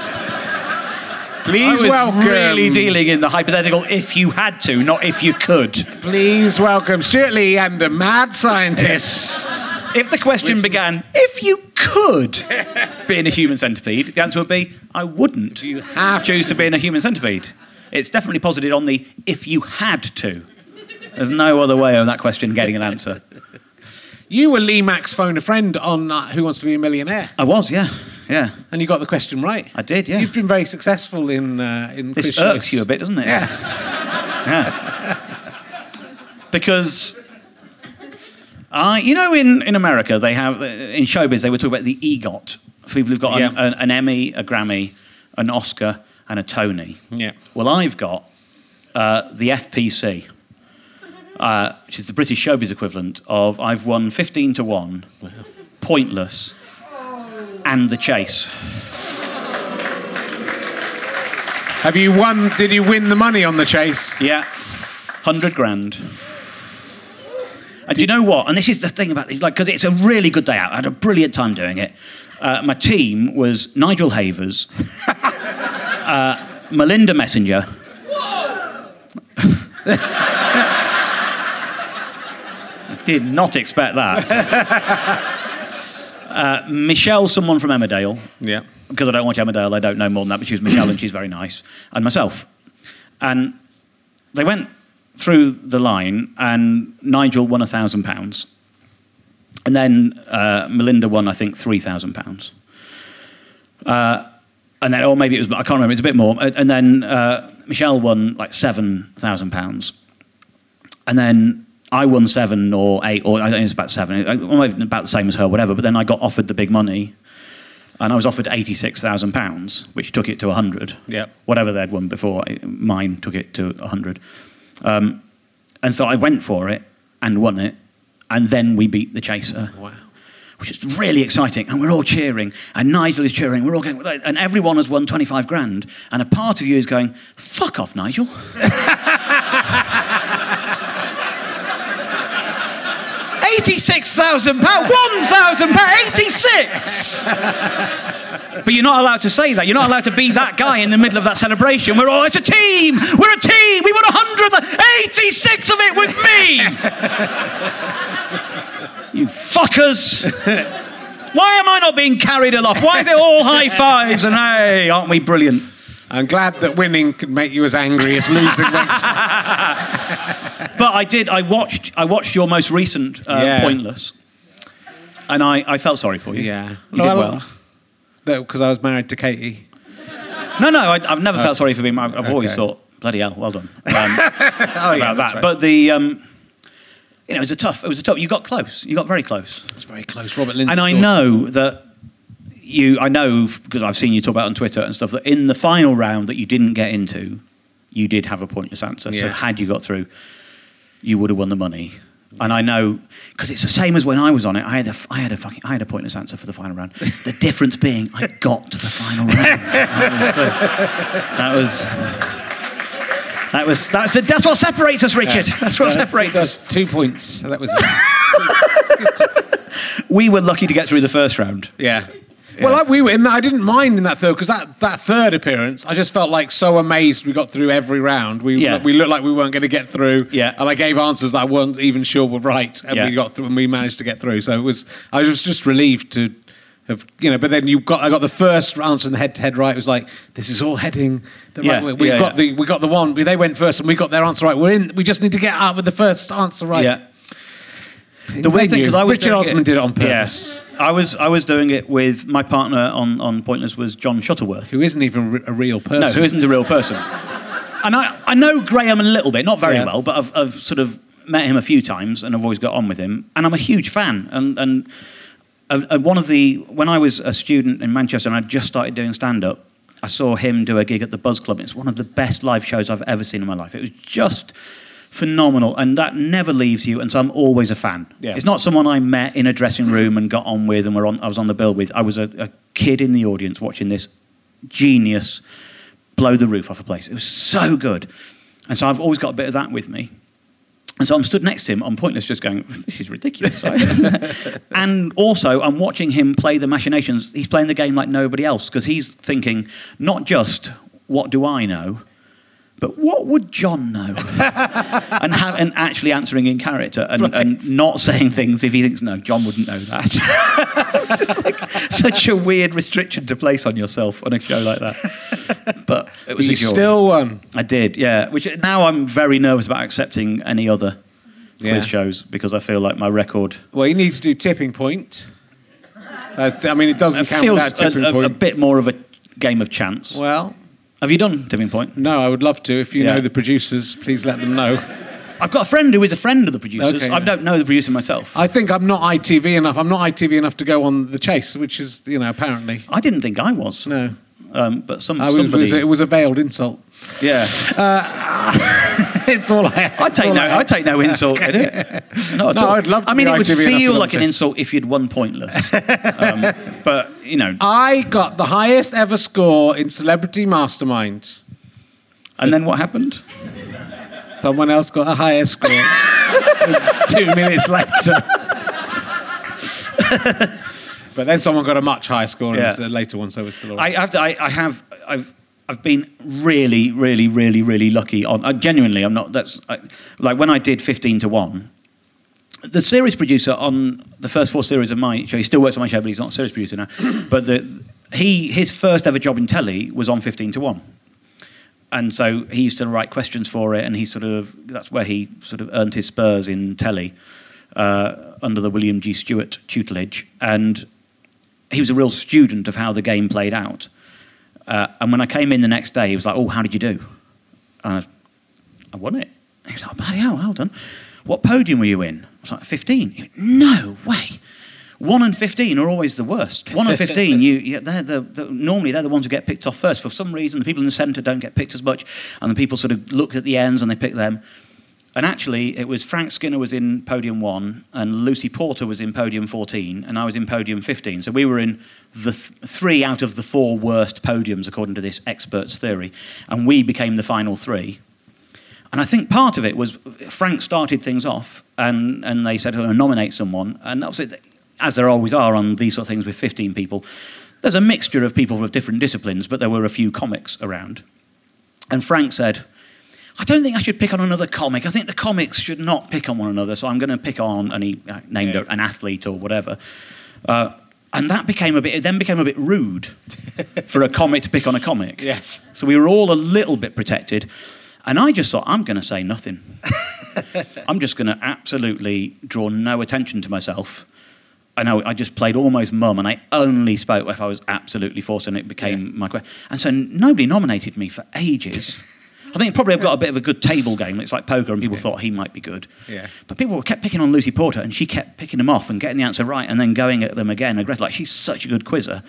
Please I was welcome. really dealing in the hypothetical if you had to, not if you could. Please welcome Stewart Lee and the mad scientist. If the question began, if you could be in a human centipede, the answer would be, I wouldn't You have choose to be in a human centipede. It's definitely posited on the if you had to. There's no other way of that question getting an answer. You were Lee Mack's phone a friend on uh, Who Wants to Be a Millionaire, I was, yeah, yeah. and you got the question right. I did, yeah. You've been very successful in uh, in This quiz irks shows. you a bit, doesn't it? Yeah. (laughs) Yeah. because I, you know, in, in America, they have, in showbiz, they would talk about the EGOT for people who've got an, Yeah. an, an Emmy, a Grammy, an Oscar, and a Tony. Yeah. Well, I've got uh, the FPC, uh, which is the British showbiz equivalent of I've won 15 to 1, pointless, and the chase. Have you won? Did you win the money on the chase? Yeah, 100 grand. And do you know what? And this is the thing about it, like, because it's a really good day out. I had a brilliant time doing it. Uh, my team was Nigel Havers, (laughs) uh, Melinda Messenger. (laughs) I Did not expect that. (laughs) Uh, Michelle, someone from Emmerdale, Yeah. because I don't watch Emmerdale, I don't know more than that, but she was Michelle and she's very nice, and myself. And they went through the line, and Nigel won a thousand pounds, and then uh, Melinda won, I think, three thousand pounds. Uh, And then, or maybe it was, I can't remember, it's a bit more. And then uh, Michelle won like seven thousand pounds, and then I won seven or eight, or I think it's about seven, maybe about the same as her, whatever. But then I got offered the big money, and I was offered eighty-six thousand pounds, which took it to hundred. Yep. Whatever they'd won before, mine took it to hundred. Um, and so I went for it and won it, and then we beat the chaser Wow. which is really exciting. And we're all cheering, and Nigel is cheering. We're all going, and everyone has won 25 grand. And a part of you is going, fuck off, Nigel. (laughs) Eighty-six thousand pounds, one thousand pounds, eighty-six. But you're not allowed to say that. You're not allowed to be that guy in the middle of that celebration. We're all, oh, it's a team. We're a team. We won a hundred. Eighty-six of it was me. you fuckers. Why am I not being carried aloft? Why is it all high fives and hey, aren't we brilliant? I'm glad that winning could make you as angry as losing makes (laughs) But I did. I watched. I watched your most recent uh, Yeah. Pointless, and I, I felt sorry for you. Yeah. you did well. Because I was married to Katie. No, no, I, I've never felt sorry for being married. I've always thought, bloody hell, well done (laughs) um, Oh, about that. But the, um, you know, it was a tough. It was a tough. You got close. You got very close. it's very close. Robert Lindsay. And I know that you. I know because I've seen you talk about on Twitter and stuff that in the final round that you didn't get into, you did have a pointless answer. So had you got through, you would have won the money. And I know because it's the same as when I was on it. I had a, I had a fucking, I had a pointless answer for the final round. (laughs) The difference being, I got to the final round. (laughs) That was, that was, that's, the, that's what separates us, Richard. That's what separates us. Two points. That was (laughs) We were lucky to get through the first round. Yeah. Well, I, we were. In, I didn't mind in that third because that, that third appearance, I just felt like so amazed we got through every round. We Yeah. we looked like we weren't going to get through. Yeah. And I gave answers that I wasn't even sure were right, and Yeah. we got through, and we managed to get through. So it was. I was just relieved to have, you know. But then you got. I got the first answer in the head-to-head right. It was like this is all heading the Yeah, right way. We yeah, got yeah. the we got the one. They went first, and we got their answer right. We're in. We just need to get out with the first answer right. Yeah. The way because I was Richard Osman did it on purpose. Yes, I was I was doing it with my partner on, on Pointless was John Shuttleworth. Who isn't even a real person? No, who isn't a real person. And I, I know Graham a little bit, not very Yeah. well, but I've, I've sort of met him a few times and I've always got on with him. And I'm a huge fan. And, and, and and one of the, when I was a student in Manchester and I just started doing stand up, I saw him do a gig at the Buzz Club. It's one of the best live shows I've ever seen in my life. It was just phenomenal. And that never leaves you. And so I'm always a fan. Yeah. It's not someone I met in a dressing room and got on with and were on, I was on the bill with. I was a, a kid in the audience watching this genius blow the roof off a place. It was so good. And so I've always got a bit of that with me. And so I'm stood next to him on Pointless just going, (laughs) this is ridiculous. right? (laughs) and also, I'm watching him play the machinations. He's playing the game like nobody else because he's thinking, not just, what do I know? But what would John know? (laughs) and, ha- and actually answering in character and, and not saying things if he thinks, no, John wouldn't know that. (laughs) it's just like such a weird restriction to place on yourself on a show like that. But it was you a joy. still won. I did, yeah. Which now I'm very nervous about accepting any other Yeah. quiz shows because I feel like my record Well, you need to do tipping point. Uh, I mean, it doesn't count feels without tipping a, a, point. a bit more of a game of chance. well, Have you done tipping point? no, I would love to. If you Yeah. know the producers, please let them know. I've got a friend who is a friend of the producers. Okay. I don't know the producer myself. I think I'm not ITV enough. I'm not ITV enough to go on the chase, which is, you know, apparently. I didn't think I was. No, Um, but some I was, somebody. was- it was a veiled insult. yeah. (laughs) (laughs) it's all I. I take no. I take no insult in it. (laughs) Not at No, all. I'd love to I mean, it would ITV enough to feel like an insult if you'd won pointless. (laughs) um, but you know, I got the highest ever score in Celebrity Mastermind. and then what happened? Someone else got a higher score. Two minutes later. but then someone got a much higher score in Yeah. the later one, so it was still all right. I have to, I, I have I've I've been really really really really lucky on uh, genuinely I'm not that's I, like when I did 15 to 1 the series producer on the first four series of my show he still works on my show but he's not a series producer now (clears throat) but the he his first ever job in telly was on 15 to 1 and so he used to write questions for it and he sort of that's where he sort of earned his spurs in telly uh, under the William G. Stewart tutelage. And he was a real student of how the game played out. Uh, and when I came in the next day, he was like, "Oh, how did you do?" And I, I won it. He was like, "Bloody hell, well done." What podium were you in? I was like, 15. He went, no way. One and 15 are always the worst. One and 15, (laughs) you, you, they're the, the, normally they're the ones who get picked off first. For some reason, the people in the centre don't get picked as much, and the people sort of look at the ends and they pick them. And actually, it was Frank Skinner was in podium one, and Lucy Porter was in podium 14, and I was in podium 15. So we were in the th- three out of the four worst podiums, according to this expert's theory. And we became the final three. And I think part of it was Frank started things off, and, and they said, oh, nominate someone. And as there always are on these sort of things with 15 people, there's a mixture of people of different disciplines, but there were a few comics around. And Frank said, I don't think I should pick on another comic. I think the comics should not pick on one another, so I'm going to pick on, and he uh, named Yeah. an athlete or whatever. Uh, And that became a bit, it then became a bit rude (laughs) for a comic to pick on a comic. Yes. So we were all a little bit protected. And I just thought, I'm going to say nothing. (laughs) I'm just going to absolutely draw no attention to myself. I know I just played almost mum, and I only spoke if I was absolutely forced, and it became my question. And so nobody nominated me for ages. (laughs) I think probably I've got a bit of a good table game. It's like poker, and people thought he might be good. Yeah. But people kept picking on Lucy Porter, and she kept picking them off and getting the answer right, and then going at them again. Aggressive. Like she's such a good quizzer.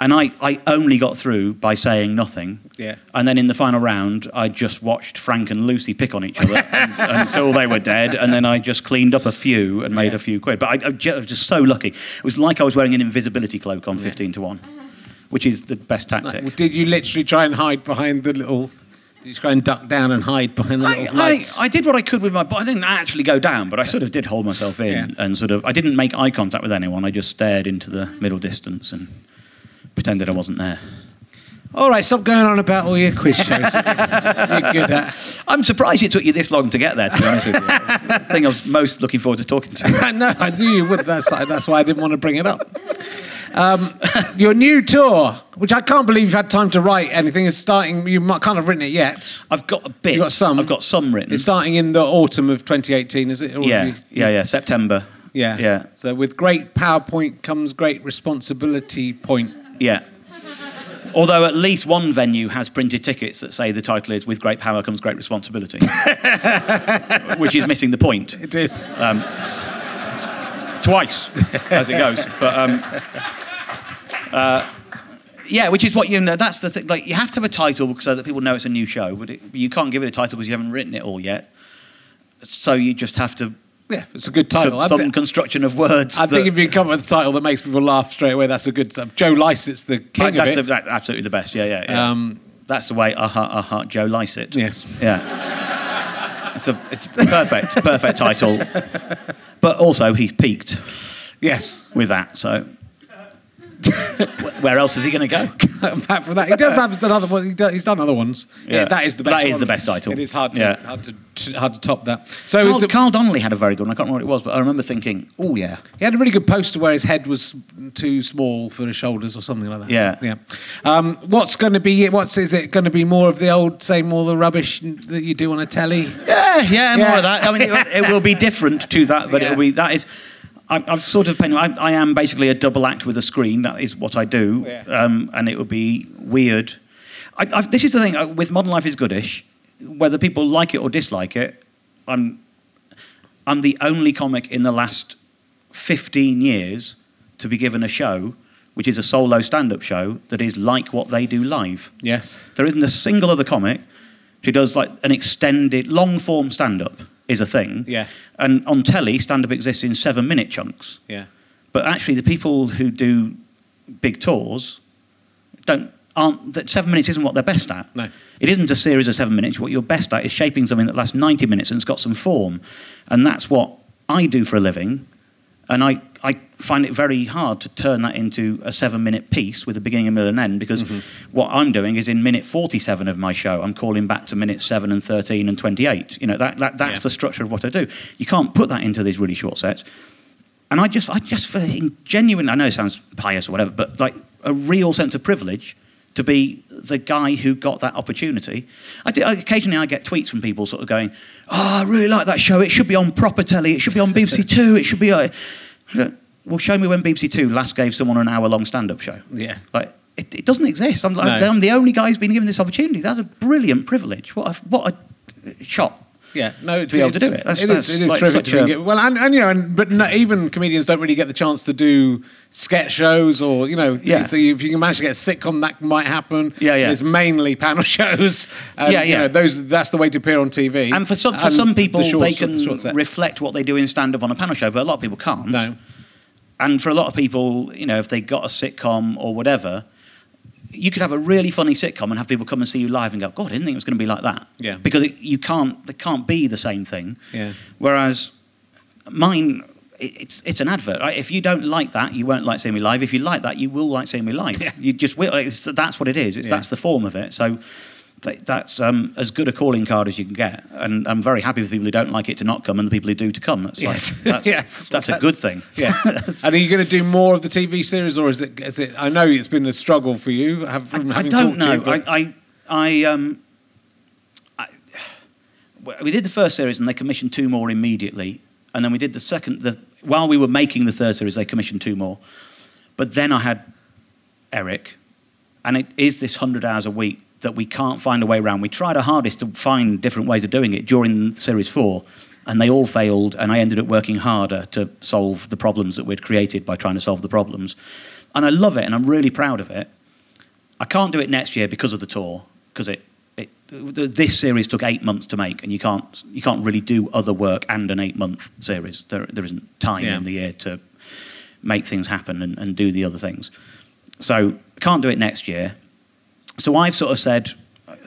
And I, I only got through by saying nothing. Yeah. And then in the final round, I just watched Frank and Lucy pick on each other un- (laughs) until they were dead, and then I just cleaned up a few and made Yeah. a few quid. But I, I I was just so lucky. It was like I was wearing an invisibility cloak on 15 to 1, which is the best tactic. Did you literally try and hide behind the little? You try and duck down and hide behind the I, little I, lights? I did what I could with my, but I didn't actually go down. But I sort of did hold myself in, Yeah. and sort of, I didn't make eye contact with anyone. I just stared into the middle distance and pretended I wasn't there. all right, stop going on about all your quiz shows. (laughs) You're good at. I'm surprised it took you this long to get there. To be honest with you, It's the thing I was most looking forward to talking to. you. (laughs) I know, I knew you would. That's, that's why I didn't want to bring it up. Um, (laughs) your new tour, which I can't believe you've had time to write anything, is starting. You might, can't have written it yet. I've got a bit. You got some? I've got some written. It's starting in the autumn of 2018, is it? Or yeah, you- yeah, yeah. September. yeah, yeah, So with great PowerPoint comes great responsibility. Point. yeah. Although at least one venue has printed tickets that say the title is "With great power comes great responsibility," (laughs) which is missing the point. It is. twice as it goes. But um, uh, yeah, which is what you know. That's the thing. Like you have to have a title so that people know it's a new show, but it, you can't give it a title because you haven't written it all yet. So you just have to Yeah, it's a good title. Some construction of words. I that- think if you come up with a title that makes people laugh straight away, that's a good. stuff. Joe Lycett's the king that's of the, it. that, absolutely the best. Yeah, yeah, yeah. Um, that's the way. Aha, uh aha. Joe Lycett. Yes. Yeah. It's a it's perfect perfect title, but also he's peaked yes. with that. So (laughs) where else is he going to go? (laughs) Apart from that, he does have another one. He does, he's done other ones. Yeah, Yeah. that is the best. That is one. the best title. It is hard to Yeah. hard to hard to top that. So Carl, a, Carl Donnelly had a very good one. I can't remember what it was, but I remember thinking, oh, yeah. he had a really good poster where his head was too small for his shoulders or something like that. Yeah. yeah. Um, what's going to be? What's is it going to be? More of the old same, all the rubbish that you do on a telly? Yeah, yeah, more of that. I mean, it, it (laughs) will be different to that, but Yeah. it'll be, that is. I, I've sort of, I, I am basically a double act with a screen. That is what I do, Yeah. um, and it would be weird. I, this is the thing uh, with Modern Life is Goodish. Whether people like it or dislike it, I'm, I'm the only comic in the last 15 years to be given a show, which is a solo stand-up show that is like what they do live. Yes. There isn't a single other comic who does like an extended, long form stand up is a thing. Yeah. And on telly, stand up exists in seven minute chunks. Yeah. But actually, the people who do big tours don't aren't that seven minutes isn't what they're best at. No. It isn't a series of seven minutes. What you're best at is shaping something that lasts 90 minutes and it's got some form. And that's what I do for a living. And I, I find it very hard to turn that into a seven minute piece with a beginning, a middle, and end because what I'm doing is in minute 47 of my show, I'm calling back to minute 7 and 13 and 28. You know, that, that, that's Yeah. the structure of what I do. You can't put that into these really short sets. And I just, I just feel in genuine, I know it sounds pious or whatever, but like a real sense of privilege to be the guy who got that opportunity. I do, occasionally I get tweets from people sort of going, oh, I really like that show. It should be on proper telly. It should be on BBC Two. It should be... Uh, well, show me when BBC Two last gave someone an hour-long stand-up show. Yeah. Like, it, it doesn't exist. I'm, like, No. I'm the only guy who's been given this opportunity. That's a brilliant privilege. What a, what a shot. Yeah, no, it's, be able to do it. That's- it is, it is like terrific such to a- well, and, and you know, and, but no, even comedians don't really get the chance to do sketch shows or you know, Yeah. So if you can manage to get a sitcom, that might happen. Yeah, yeah. It's mainly panel (laughs) shows. And, Yeah, You yeah. know, those that's the way to appear on TV. And for some, for some the people, short- they can set. reflect what they do in stand-up on a panel show, but a lot of people can't. no. And for a lot of people, you know, if they got a sitcom or whatever, you could have a really funny sitcom and have people come and see you live and go, God, I didn't think it was going to be like that. Yeah. Because it, you can't, they can't be the same thing. Yeah. Whereas mine, it- it's, it's an advert. Right? If you don't like that, you won't like seeing me live. If you like that, you will like seeing me live. Yeah. You just will. It's, that's what it is. It's, Yeah. That's the form of it. So that's um, as good a calling card as you can get. And I'm very happy with people who don't like it to not come and the people who do to come. That's, Yes. like, (laughs) that's, Yes. that's a good thing. (laughs) Yeah. and are you going to do more of the TV series, or is it? Is it? I know it's been a struggle for you. Have, I, I don't know. you, but- I, I, I, um, I, we did the first series and they commissioned two more immediately, and then we did the second. The, while we were making the third series, they commissioned two more, but then I had Eric, and it is this hundred hours a week that we can't find a way around. We tried our hardest to find different ways of doing it during series four. And they all failed, and I ended up working harder to solve the problems that we'd created by trying to solve the problems. And I love it, and I'm really proud of it. I can't do it next year because of the tour, because it, it this series took eight months to make, and you can't you can't really do other work and an eight month series. There there isn't time Yeah. in the year to make things happen and, and do the other things. So can't do it next year. So I've sort of said,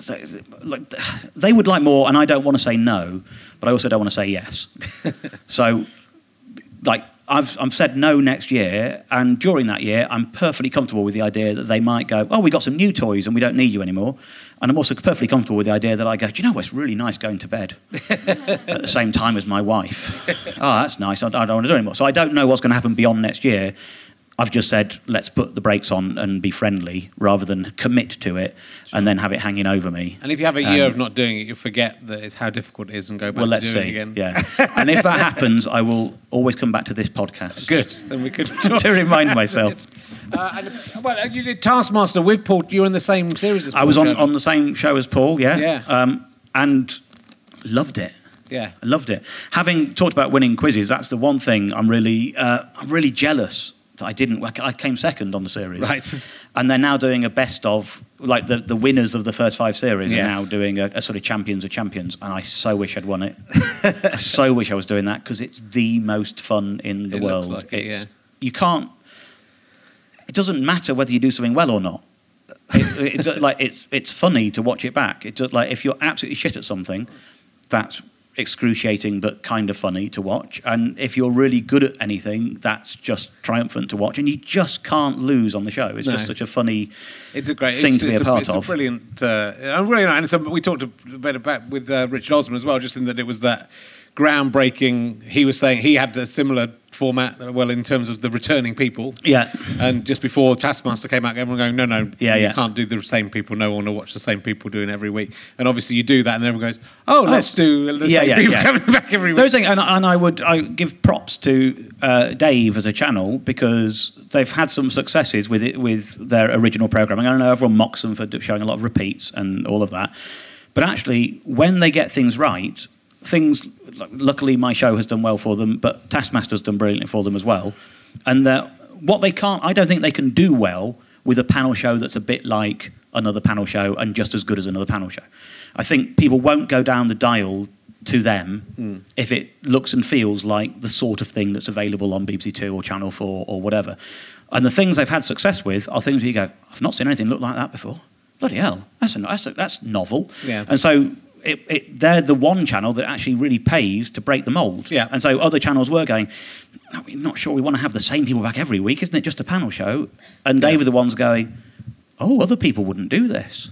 they, like, they would like more, and I don't want to say no, but I also don't want to say yes. (laughs) so, like, I've, I've said no next year, and during that year, I'm perfectly comfortable with the idea that they might go, oh, we got some new toys and we don't need you anymore. And I'm also perfectly comfortable with the idea that I go, do you know what, it's really nice going to bed (laughs) at the same time as my wife. oh, that's nice. I, I don't want to do anymore. So I don't know what's going to happen beyond next year. I've just said, let's put the brakes on and be friendly rather than commit to it and then have it hanging over me. and if you have a year Um, of not doing it, you'll forget that it's how difficult it is and go back Well, to let's doing see. it again. Yeah. (laughs) and if that happens, I will always come back to this podcast Good. Then we could (laughs) to remind myself. (laughs) Uh, and, well, you did Taskmaster with Paul. You were in the same series as Paul I was on, on the same show as Paul, yeah. Yeah. Um, and loved it. Yeah. I loved it. Having talked about winning quizzes, that's the one thing I'm really, uh, I'm really jealous that I didn't. I came second on the series, Right. And they're now doing a best of, like the, the winners of the first five series Yes. are now doing a, a sort of champions of champions, and I so wish I'd won it. (laughs) I so wish I was doing that because it's the most fun in the It world. like it, it's, yeah. You can't. It doesn't matter whether you do something well or not. (laughs) It, it's like it's it's funny to watch it back. It's like if you're absolutely shit at something, that's excruciating but kind of funny to watch. And if you're really good at anything, that's just triumphant to watch. And you just can't lose on the show. It's No. just such a funny. It's a great thing it's, to be it's a part it's of. A brilliant, uh, I'm really nice. And so we talked a bit about with uh, Richard Osman as well, just in that it was that groundbreaking. He was saying he had a similar format, well, in terms of the returning people. Yeah. And just before Taskmaster came out, everyone going, no, no, Yeah, you yeah. can't do the same people. No one will watch the same people doing every week. And obviously you do that, and everyone goes, oh, let's do the Yeah, same yeah, people yeah. coming back every week. Those things, and, and I would I give props to uh, Dave as a channel because they've had some successes with it with their original programming. I don't know everyone mocks them for showing a lot of repeats and all of that, but actually, when they get things right, things. Luckily, my show has done well for them, but Taskmaster's done brilliantly for them as well. And what they can't, I don't think they can do well with a panel show that's a bit like another panel show and just as good as another panel show. I think people won't go down the dial to them mm. if it looks and feels like the sort of thing that's available on BBC Two or Channel Four or whatever. And the things they've had success with are things where you go, I've not seen anything look like that before. Bloody hell, that's a, that's, a, that's novel. Yeah. And so it, it, they're the one channel that actually really pays to break the mould. Yeah. And so other channels were going, no, we're not sure we want to have the same people back every week. Isn't it just a panel show? And they Yeah. were the ones going, oh, other people wouldn't do this.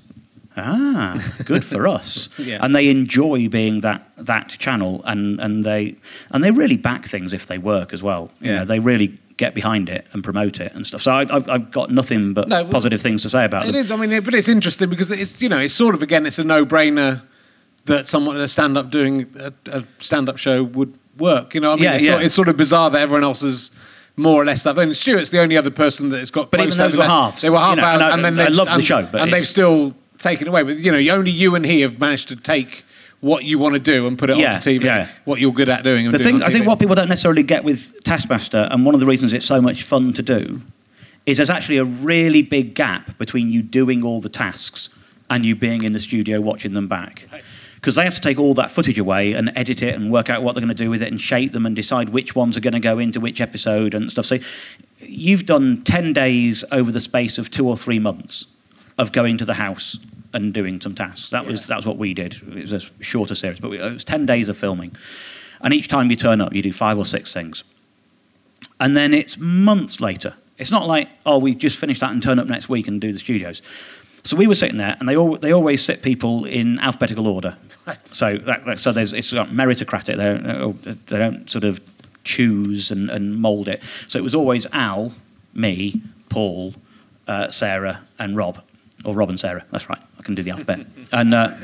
Ah, good for (laughs) us. Yeah. And they enjoy being that that channel, and, and they and they really back things if they work as well. You Yeah. know, they really get behind it and promote it and stuff. So I, I've, I've got nothing but No, positive things to say about It them. is. I mean, but it's interesting because it's you know it's sort of again it's a no-brainer that someone in a stand-up doing a, a stand-up show would work. You know, I mean, Yeah, it's, yeah. Sort, it's sort of bizarre that everyone else is more or less that. Mean, Stewart's the only other person that's got. But close even those were that. halves, They were half you know, hours, and I- and then I love the show, but and they've still taken away. But you know, only you and he have managed to take what you want to do and put it Yeah, onto TV. yeah. What you're good at doing. And the doing thing I think what people don't necessarily get with Taskmaster, and one of the reasons it's so much fun to do, is there's actually a really big gap between you doing all the tasks and you being in the studio watching them back. Because they have to take all that footage away and edit it and work out what they're going to do with it and shape them and decide which ones are going to go into which episode and stuff. So you've done 10 days over the space of two or three months of going to the house and doing some tasks. That was that was what we did. It was a shorter series, but we, it was ten days of filming, and each time you turn up, you do five or six things, and then it's months later. It's not like oh we just finished that and turn up next week and do the studios. So we were sitting there, and they all, they always sit people in alphabetical order. Right. So that, so there's it's meritocratic. They don't, they don't sort of choose and, and mould it. So it was always Al, me, Paul, uh, Sarah, and Rob, or Rob and Sarah. That's right. I can do the alphabet. (laughs) and uh,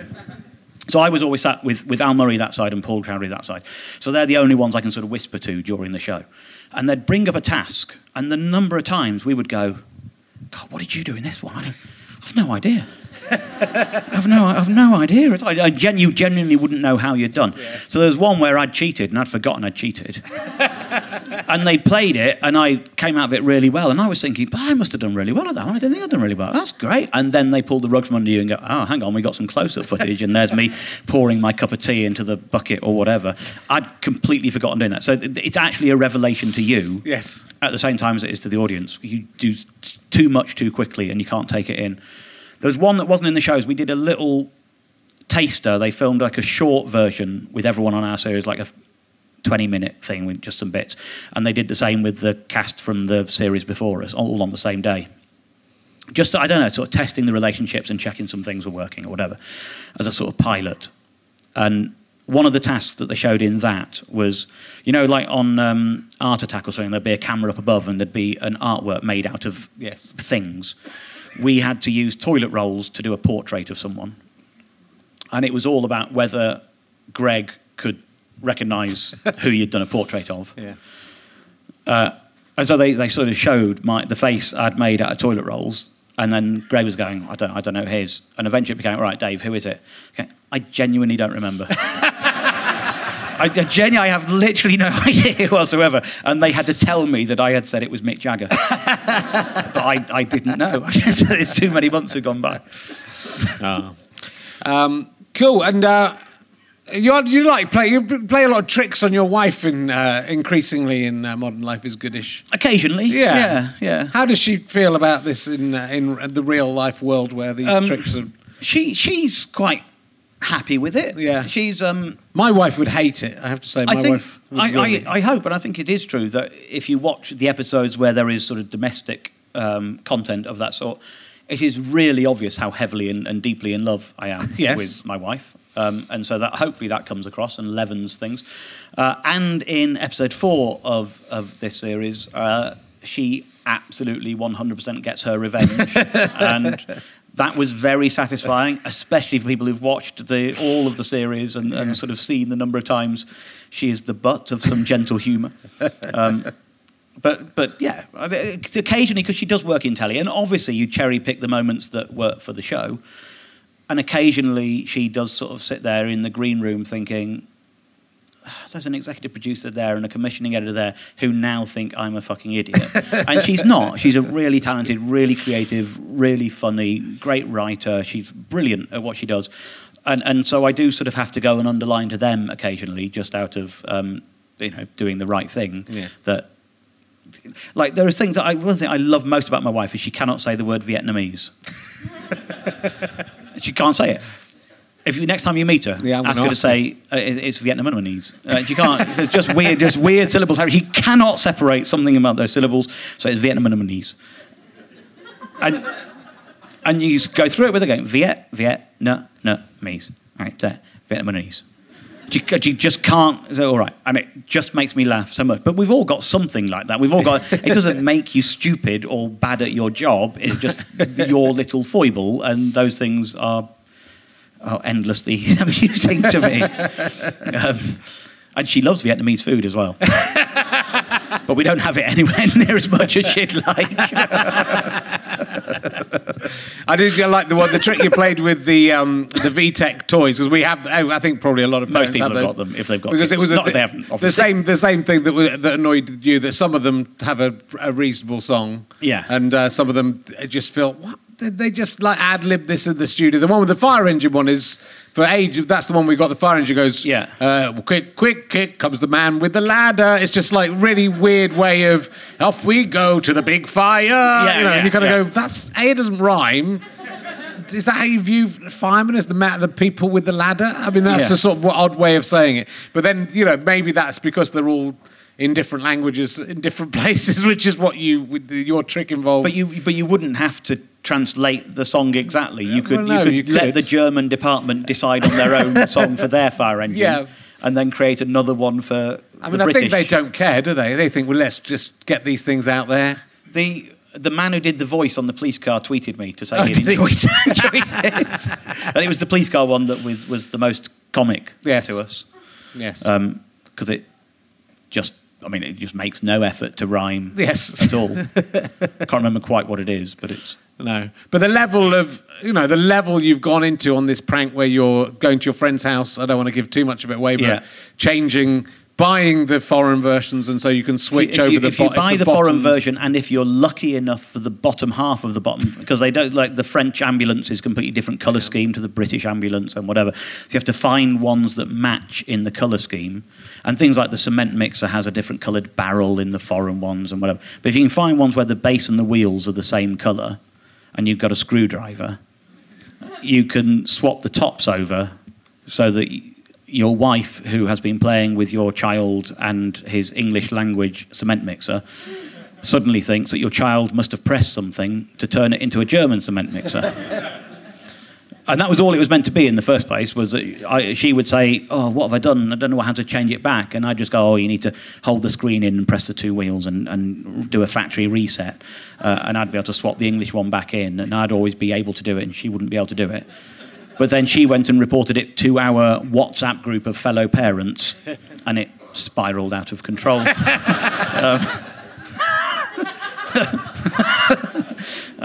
so I was always sat with, with Al Murray that side and Paul Chowdhry that side. So they're the only ones I can sort of whisper to during the show. And they'd bring up a task, and the number of times we would go, God, what did you do in this one? I have no idea. I've no, I've no idea. I, I gen, you genuinely wouldn't know how you'd done. So there was one where I'd cheated and I'd forgotten I'd cheated. (laughs) and they played it, and I came out of it really well. And I was thinking, but I must have done really well at that one. I didn't think I'd done really well. That's great. And then they pulled the rug from under you and go, oh, hang on, we got some close-up footage, and there's me (laughs) pouring my cup of tea into the bucket or whatever. I'd completely forgotten doing that. So it's actually a revelation to you Yes. at the same time as it is to the audience. You do too much too quickly and you can't take it in. There was one that wasn't in the shows. We did a little taster. They filmed like a short version with everyone on our series, like a 20 minute thing with just some bits. And they did the same with the cast from the series before us, all on the same day. Just, I don't know, sort of testing the relationships and checking some things were working or whatever as a sort of pilot. And one of the tasks that they showed in that was, you know, like on um, Art Attack or something, there'd be a camera up above and there'd be an artwork made out of Yes. things. We had to use toilet rolls to do a portrait of someone. And it was all about whether Greg could recognise (laughs) who you'd done a portrait of. Yeah. Uh, and so they, they sort of showed my, the face I'd made out of toilet rolls. And then Greg was going, I don't, I don't know his. And eventually it became, all right, Dave, who is it? Okay, I genuinely don't remember. (laughs) I, genuinely, I have literally no (laughs) idea whatsoever. And they had to tell me that I had said it was Mick Jagger. (laughs) but I, I didn't know. (laughs) it's too many months had gone by. Um, cool. And uh, you you like play you play a lot of tricks on your wife in uh, increasingly in uh, Modern Life is Goodish. Occasionally. Yeah. Yeah, yeah. How does she feel about this in uh, in the real life world where these Um, tricks are? She, she's quite happy with it. Yeah. She's... Um, My wife would hate it. I have to say, my I think wife. would I, really- I, I hope, and I think it is true that if you watch the episodes where there is sort of domestic um, content of that sort, it is really obvious how heavily and, and deeply in love I am (laughs) Yes. with my wife, um, and so that hopefully that comes across and leavens things. Uh, and in episode four of of this series, uh, she absolutely 100% gets her revenge, (laughs) and. That was very satisfying, especially for people who've watched the, all of the series and, and sort of seen the number of times she is the butt of some gentle humour. Um, but but yeah, I mean, it's occasionally because she does work in telly, and obviously you cherry pick the moments that work for the show, and occasionally she does sort of sit there in the green room thinking. "Ah, (sighs) There's an executive producer there and a commissioning editor there who now think I'm a fucking idiot. (laughs) and she's not. She's a really talented, really creative, really funny, great writer. She's brilliant at what she does. And, and so I do sort of have to go and underline to them occasionally, just out of um, you know doing the right thing, Yeah. that like there are things that I one thing I love most about my wife is she cannot say the word Vietnamese. (laughs) she can't say it. If you next time you meet her, Yeah, I'm ask her to say uh, it- it's Vietnamese. Uh, she can't. There's just weird, just weird syllables. She cannot separate something about those syllables, so it's Vietnamese. And and you just go through it with her going Viet, Viet, no, no, me's. All right, uh, Vietnamese. She, she just can't. So, all right, and it just makes me laugh so much. But we've all got something like that. We've all got. It doesn't (laughs) make you stupid or bad at your job. It's just your little foible, and those things are, are endlessly (laughs) amusing to me. (laughs) Um, and she loves Vietnamese food as well. (laughs) but we don't have it anywhere near as much as she'd like. I did like the one the trick you played with the um, the VTech toys because we have oh, I think probably a lot of Most people have, have got them if they've got because it was a, they the same the same thing that was, that annoyed you that some of them have a, a reasonable song Yeah. and uh, some of them just feel what they, they just like ad lib this in the studio the one with the fire engine one is for age that's the one we got the fire engine goes Yeah. uh, quick quick quick comes the man with the ladder it's just like really weird way of off we go to the big fire Yeah, you know yeah, and you kind of yeah. go that's a it doesn't rhyme is that how you view firemen as the ma- the people with the ladder? I mean, that's Yeah. the sort of odd way of saying it. But then, you know, maybe that's because they're all in different languages in different (laughs) places, which is what you your trick involves. But you, but you wouldn't have to translate the song exactly. You uh, could, well, no, you could you let could. the German department decide on their own (laughs) song for their fire engine, Yeah. and then create another one for I mean, I British. think they don't care, do they? They think, well, let's just get these things out there. The the man who did the voice on the police car tweeted me to say Oh, he? enjoyed, it, (laughs) and it was the police car one that was was the most comic Yes. to us Yes. Um, because it just. I mean, it just makes no effort to rhyme Yes. at all. I Can't remember quite what it is, but it's No, but the level of you know the level you've gone into on this prank where you're going to your friend's house. I don't want to give too much of it away, but Yeah. changing, buying the foreign versions, and so you can switch if over you, the. if you bo- buy the the, foreign version, and if you're lucky enough for the bottom half of the bottom, because they don't like the French ambulance is completely different color scheme to the British ambulance and whatever. So you have to find ones that match in the color scheme, and things like the cement mixer has a different colored barrel in the foreign ones and whatever. But if you can find ones where the base and the wheels are the same color, and you've got a screwdriver, you can swap the tops over so that your wife, who has been playing with your child and his English language cement mixer, suddenly thinks that your child must have pressed something to turn it into a German cement mixer. (laughs) and that was all it was meant to be in the first place. Was that I, she would say, "Oh, what have I done? I don't know how to change it back." And I'd just go, "Oh, you need to hold the screen in and press the two wheels and, and do a factory reset." Uh, and I'd be able to swap the English one back in, and I'd always be able to do it, and she wouldn't be able to do it. But then she went and reported it to our WhatsApp group of fellow parents, and it spiraled out of control. (laughs) Um, (laughs)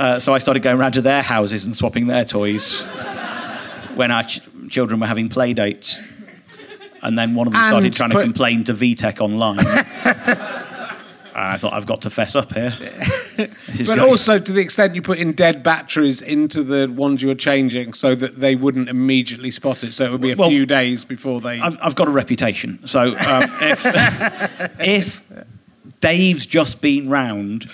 uh, so I started going around to their houses and swapping their toys when our ch- children were having play dates. And then one of them started And trying put- to complain to VTech online. (laughs) I thought I've got to fess up here. This is But great. also to the extent you put in dead batteries into the ones you were changing, so that they wouldn't immediately spot it. So it would be a Well, few days before they. I've, I've got a reputation. So um, (laughs) if, if Dave's just been round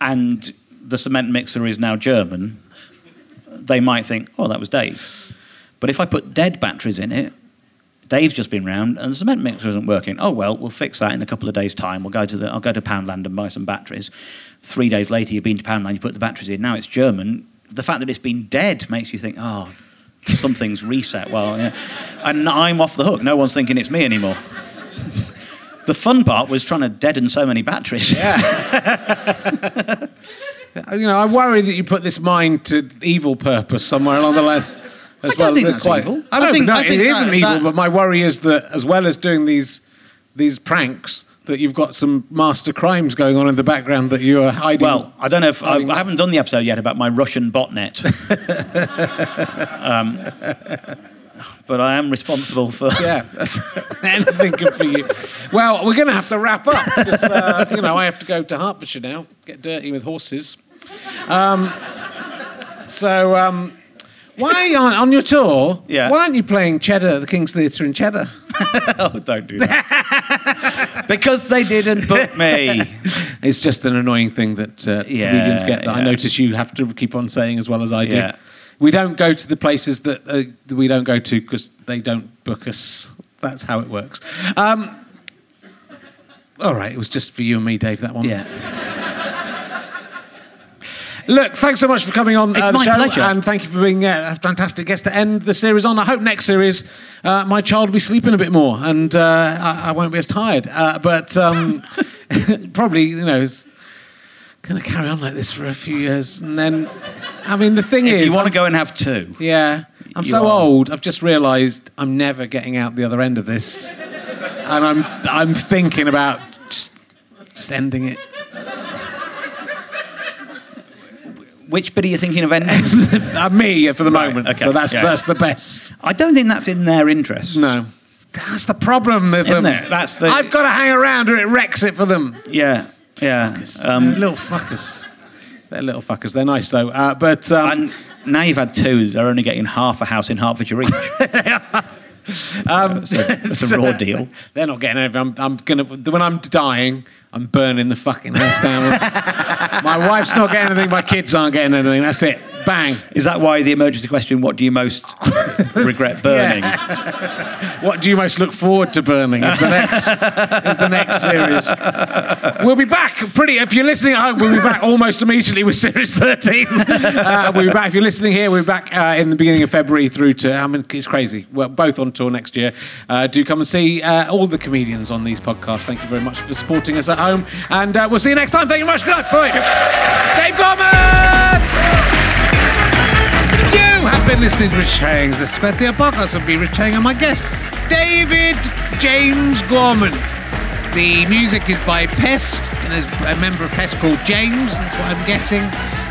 and the cement mixer is now German, they might think, oh, that was Dave. But if I put dead batteries in it, Dave's just been round and the cement mixer isn't working. Oh well, we'll fix that in a couple of days' time. We'll go to the I'll go to Poundland and buy some batteries. Three days later, you've been to Poundland, you put the batteries in. Now it's German. The fact that it's been dead makes you think, oh, something's reset. Well, yeah. and I'm off the hook. No one's thinking it's me anymore. (laughs) The fun part was trying to deaden so many batteries. (laughs) you know, I worry that you put this mind to evil purpose somewhere along the (laughs) lines. I don't think They're that's evil. I I think- but no, I think it that- isn't evil. that- But my worry is that, as well as doing these these pranks, that you've got some master crimes going on in the background that you are hiding. Well, I don't know if I, I haven't done the episode yet about my Russian botnet. (laughs) um, but I am responsible for. yeah, that's (laughs) anything good for you. Well, we're going to have to wrap up because uh, you know I have to go to Hertfordshire now, get dirty with horses. Um, so, um, why aren't on your tour? Yeah. Why aren't you playing Cheddar at the King's Theatre in Cheddar? (laughs) oh, don't do that. because they didn't book me. (laughs) It's just an annoying thing that uh, Yeah, comedians get that I notice you have to keep on saying as well as I do. Yeah. We don't go to the places that, uh, we don't go to because they don't book us. That's how it works. Um, all right, it was just for you and me, Dave. That one. Yeah. Look, thanks so much for coming on uh, the show, pleasure. and thank you for being uh, a fantastic guest to end the series on. I hope next series uh, my child will be sleeping a bit more, and uh, I, I won't be as tired. Uh, but um, (laughs) (laughs) probably, you know, it's going to carry on like this for a few years, and then, I mean, the thing If is, you want to go and have two, yeah, I'm so are. old. I've just realised I'm never getting out the other end of this, and I'm I'm thinking about just, just ending it. Which bit are you thinking of ending? (laughs) Uh, me for the Right, moment. okay, so that's yeah. that's the best. I don't think that's in their interest. No. That's the problem with Isn't them. it? That's the- I've got to hang around or it wrecks it for them. Yeah. Yeah. They're Um, little fuckers. They're little fuckers. They're nice though. Uh, but um, and now you've had two, they're only getting half a house in Hertfordshire each. (laughs) um, It's a, (laughs) it's a raw deal. They're not getting anything. I'm, I'm gonna when I'm dying, I'm burning the fucking house down. (laughs) my wife's not getting anything. My kids aren't getting anything. That's it. Bang. Is that why the emergency question, what do you most (laughs) regret burning? What do you most look forward to burning? Is the next is the next series. We'll be back pretty. If you're listening at home, we'll be back almost immediately with series 13. Uh, we'll be back. If you're listening here, we'll be back uh, in the beginning of February through to. I mean, it's crazy. We're both on tour next year. Uh, do come and see uh, all the comedians on these podcasts. Thank you very much for supporting us at home, and uh, we'll see you next time. Thank you very much. Good night. Bye. Dave Gorman. Have been listening to Rich Herring's The Square Theatre Podcast with me, Rich Herring, and my guest, David James Gorman. The music is by Pest, and there's a member of Pest called James, that's what I'm guessing.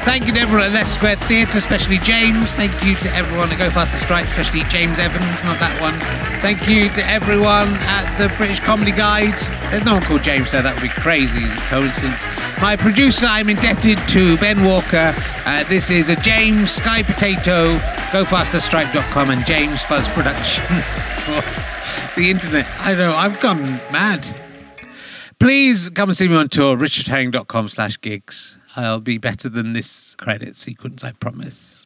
Thank you to everyone at Leicester Square Theatre, especially James. Thank you to everyone at Go Faster Stripe, especially James Evans, not that one. Thank you to everyone at the British Comedy Guide. There's no one called James there, that would be crazy coincidence. My producer, I'm indebted to Ben Walker. Uh, this is a James Sky Potato, GoFasterStripe.com, and James Fuzz Production (laughs) for the internet. I know, I've gone mad. Please come and see me on tour, richardherring.com slash gigs. I'll be better than this credit sequence, I promise.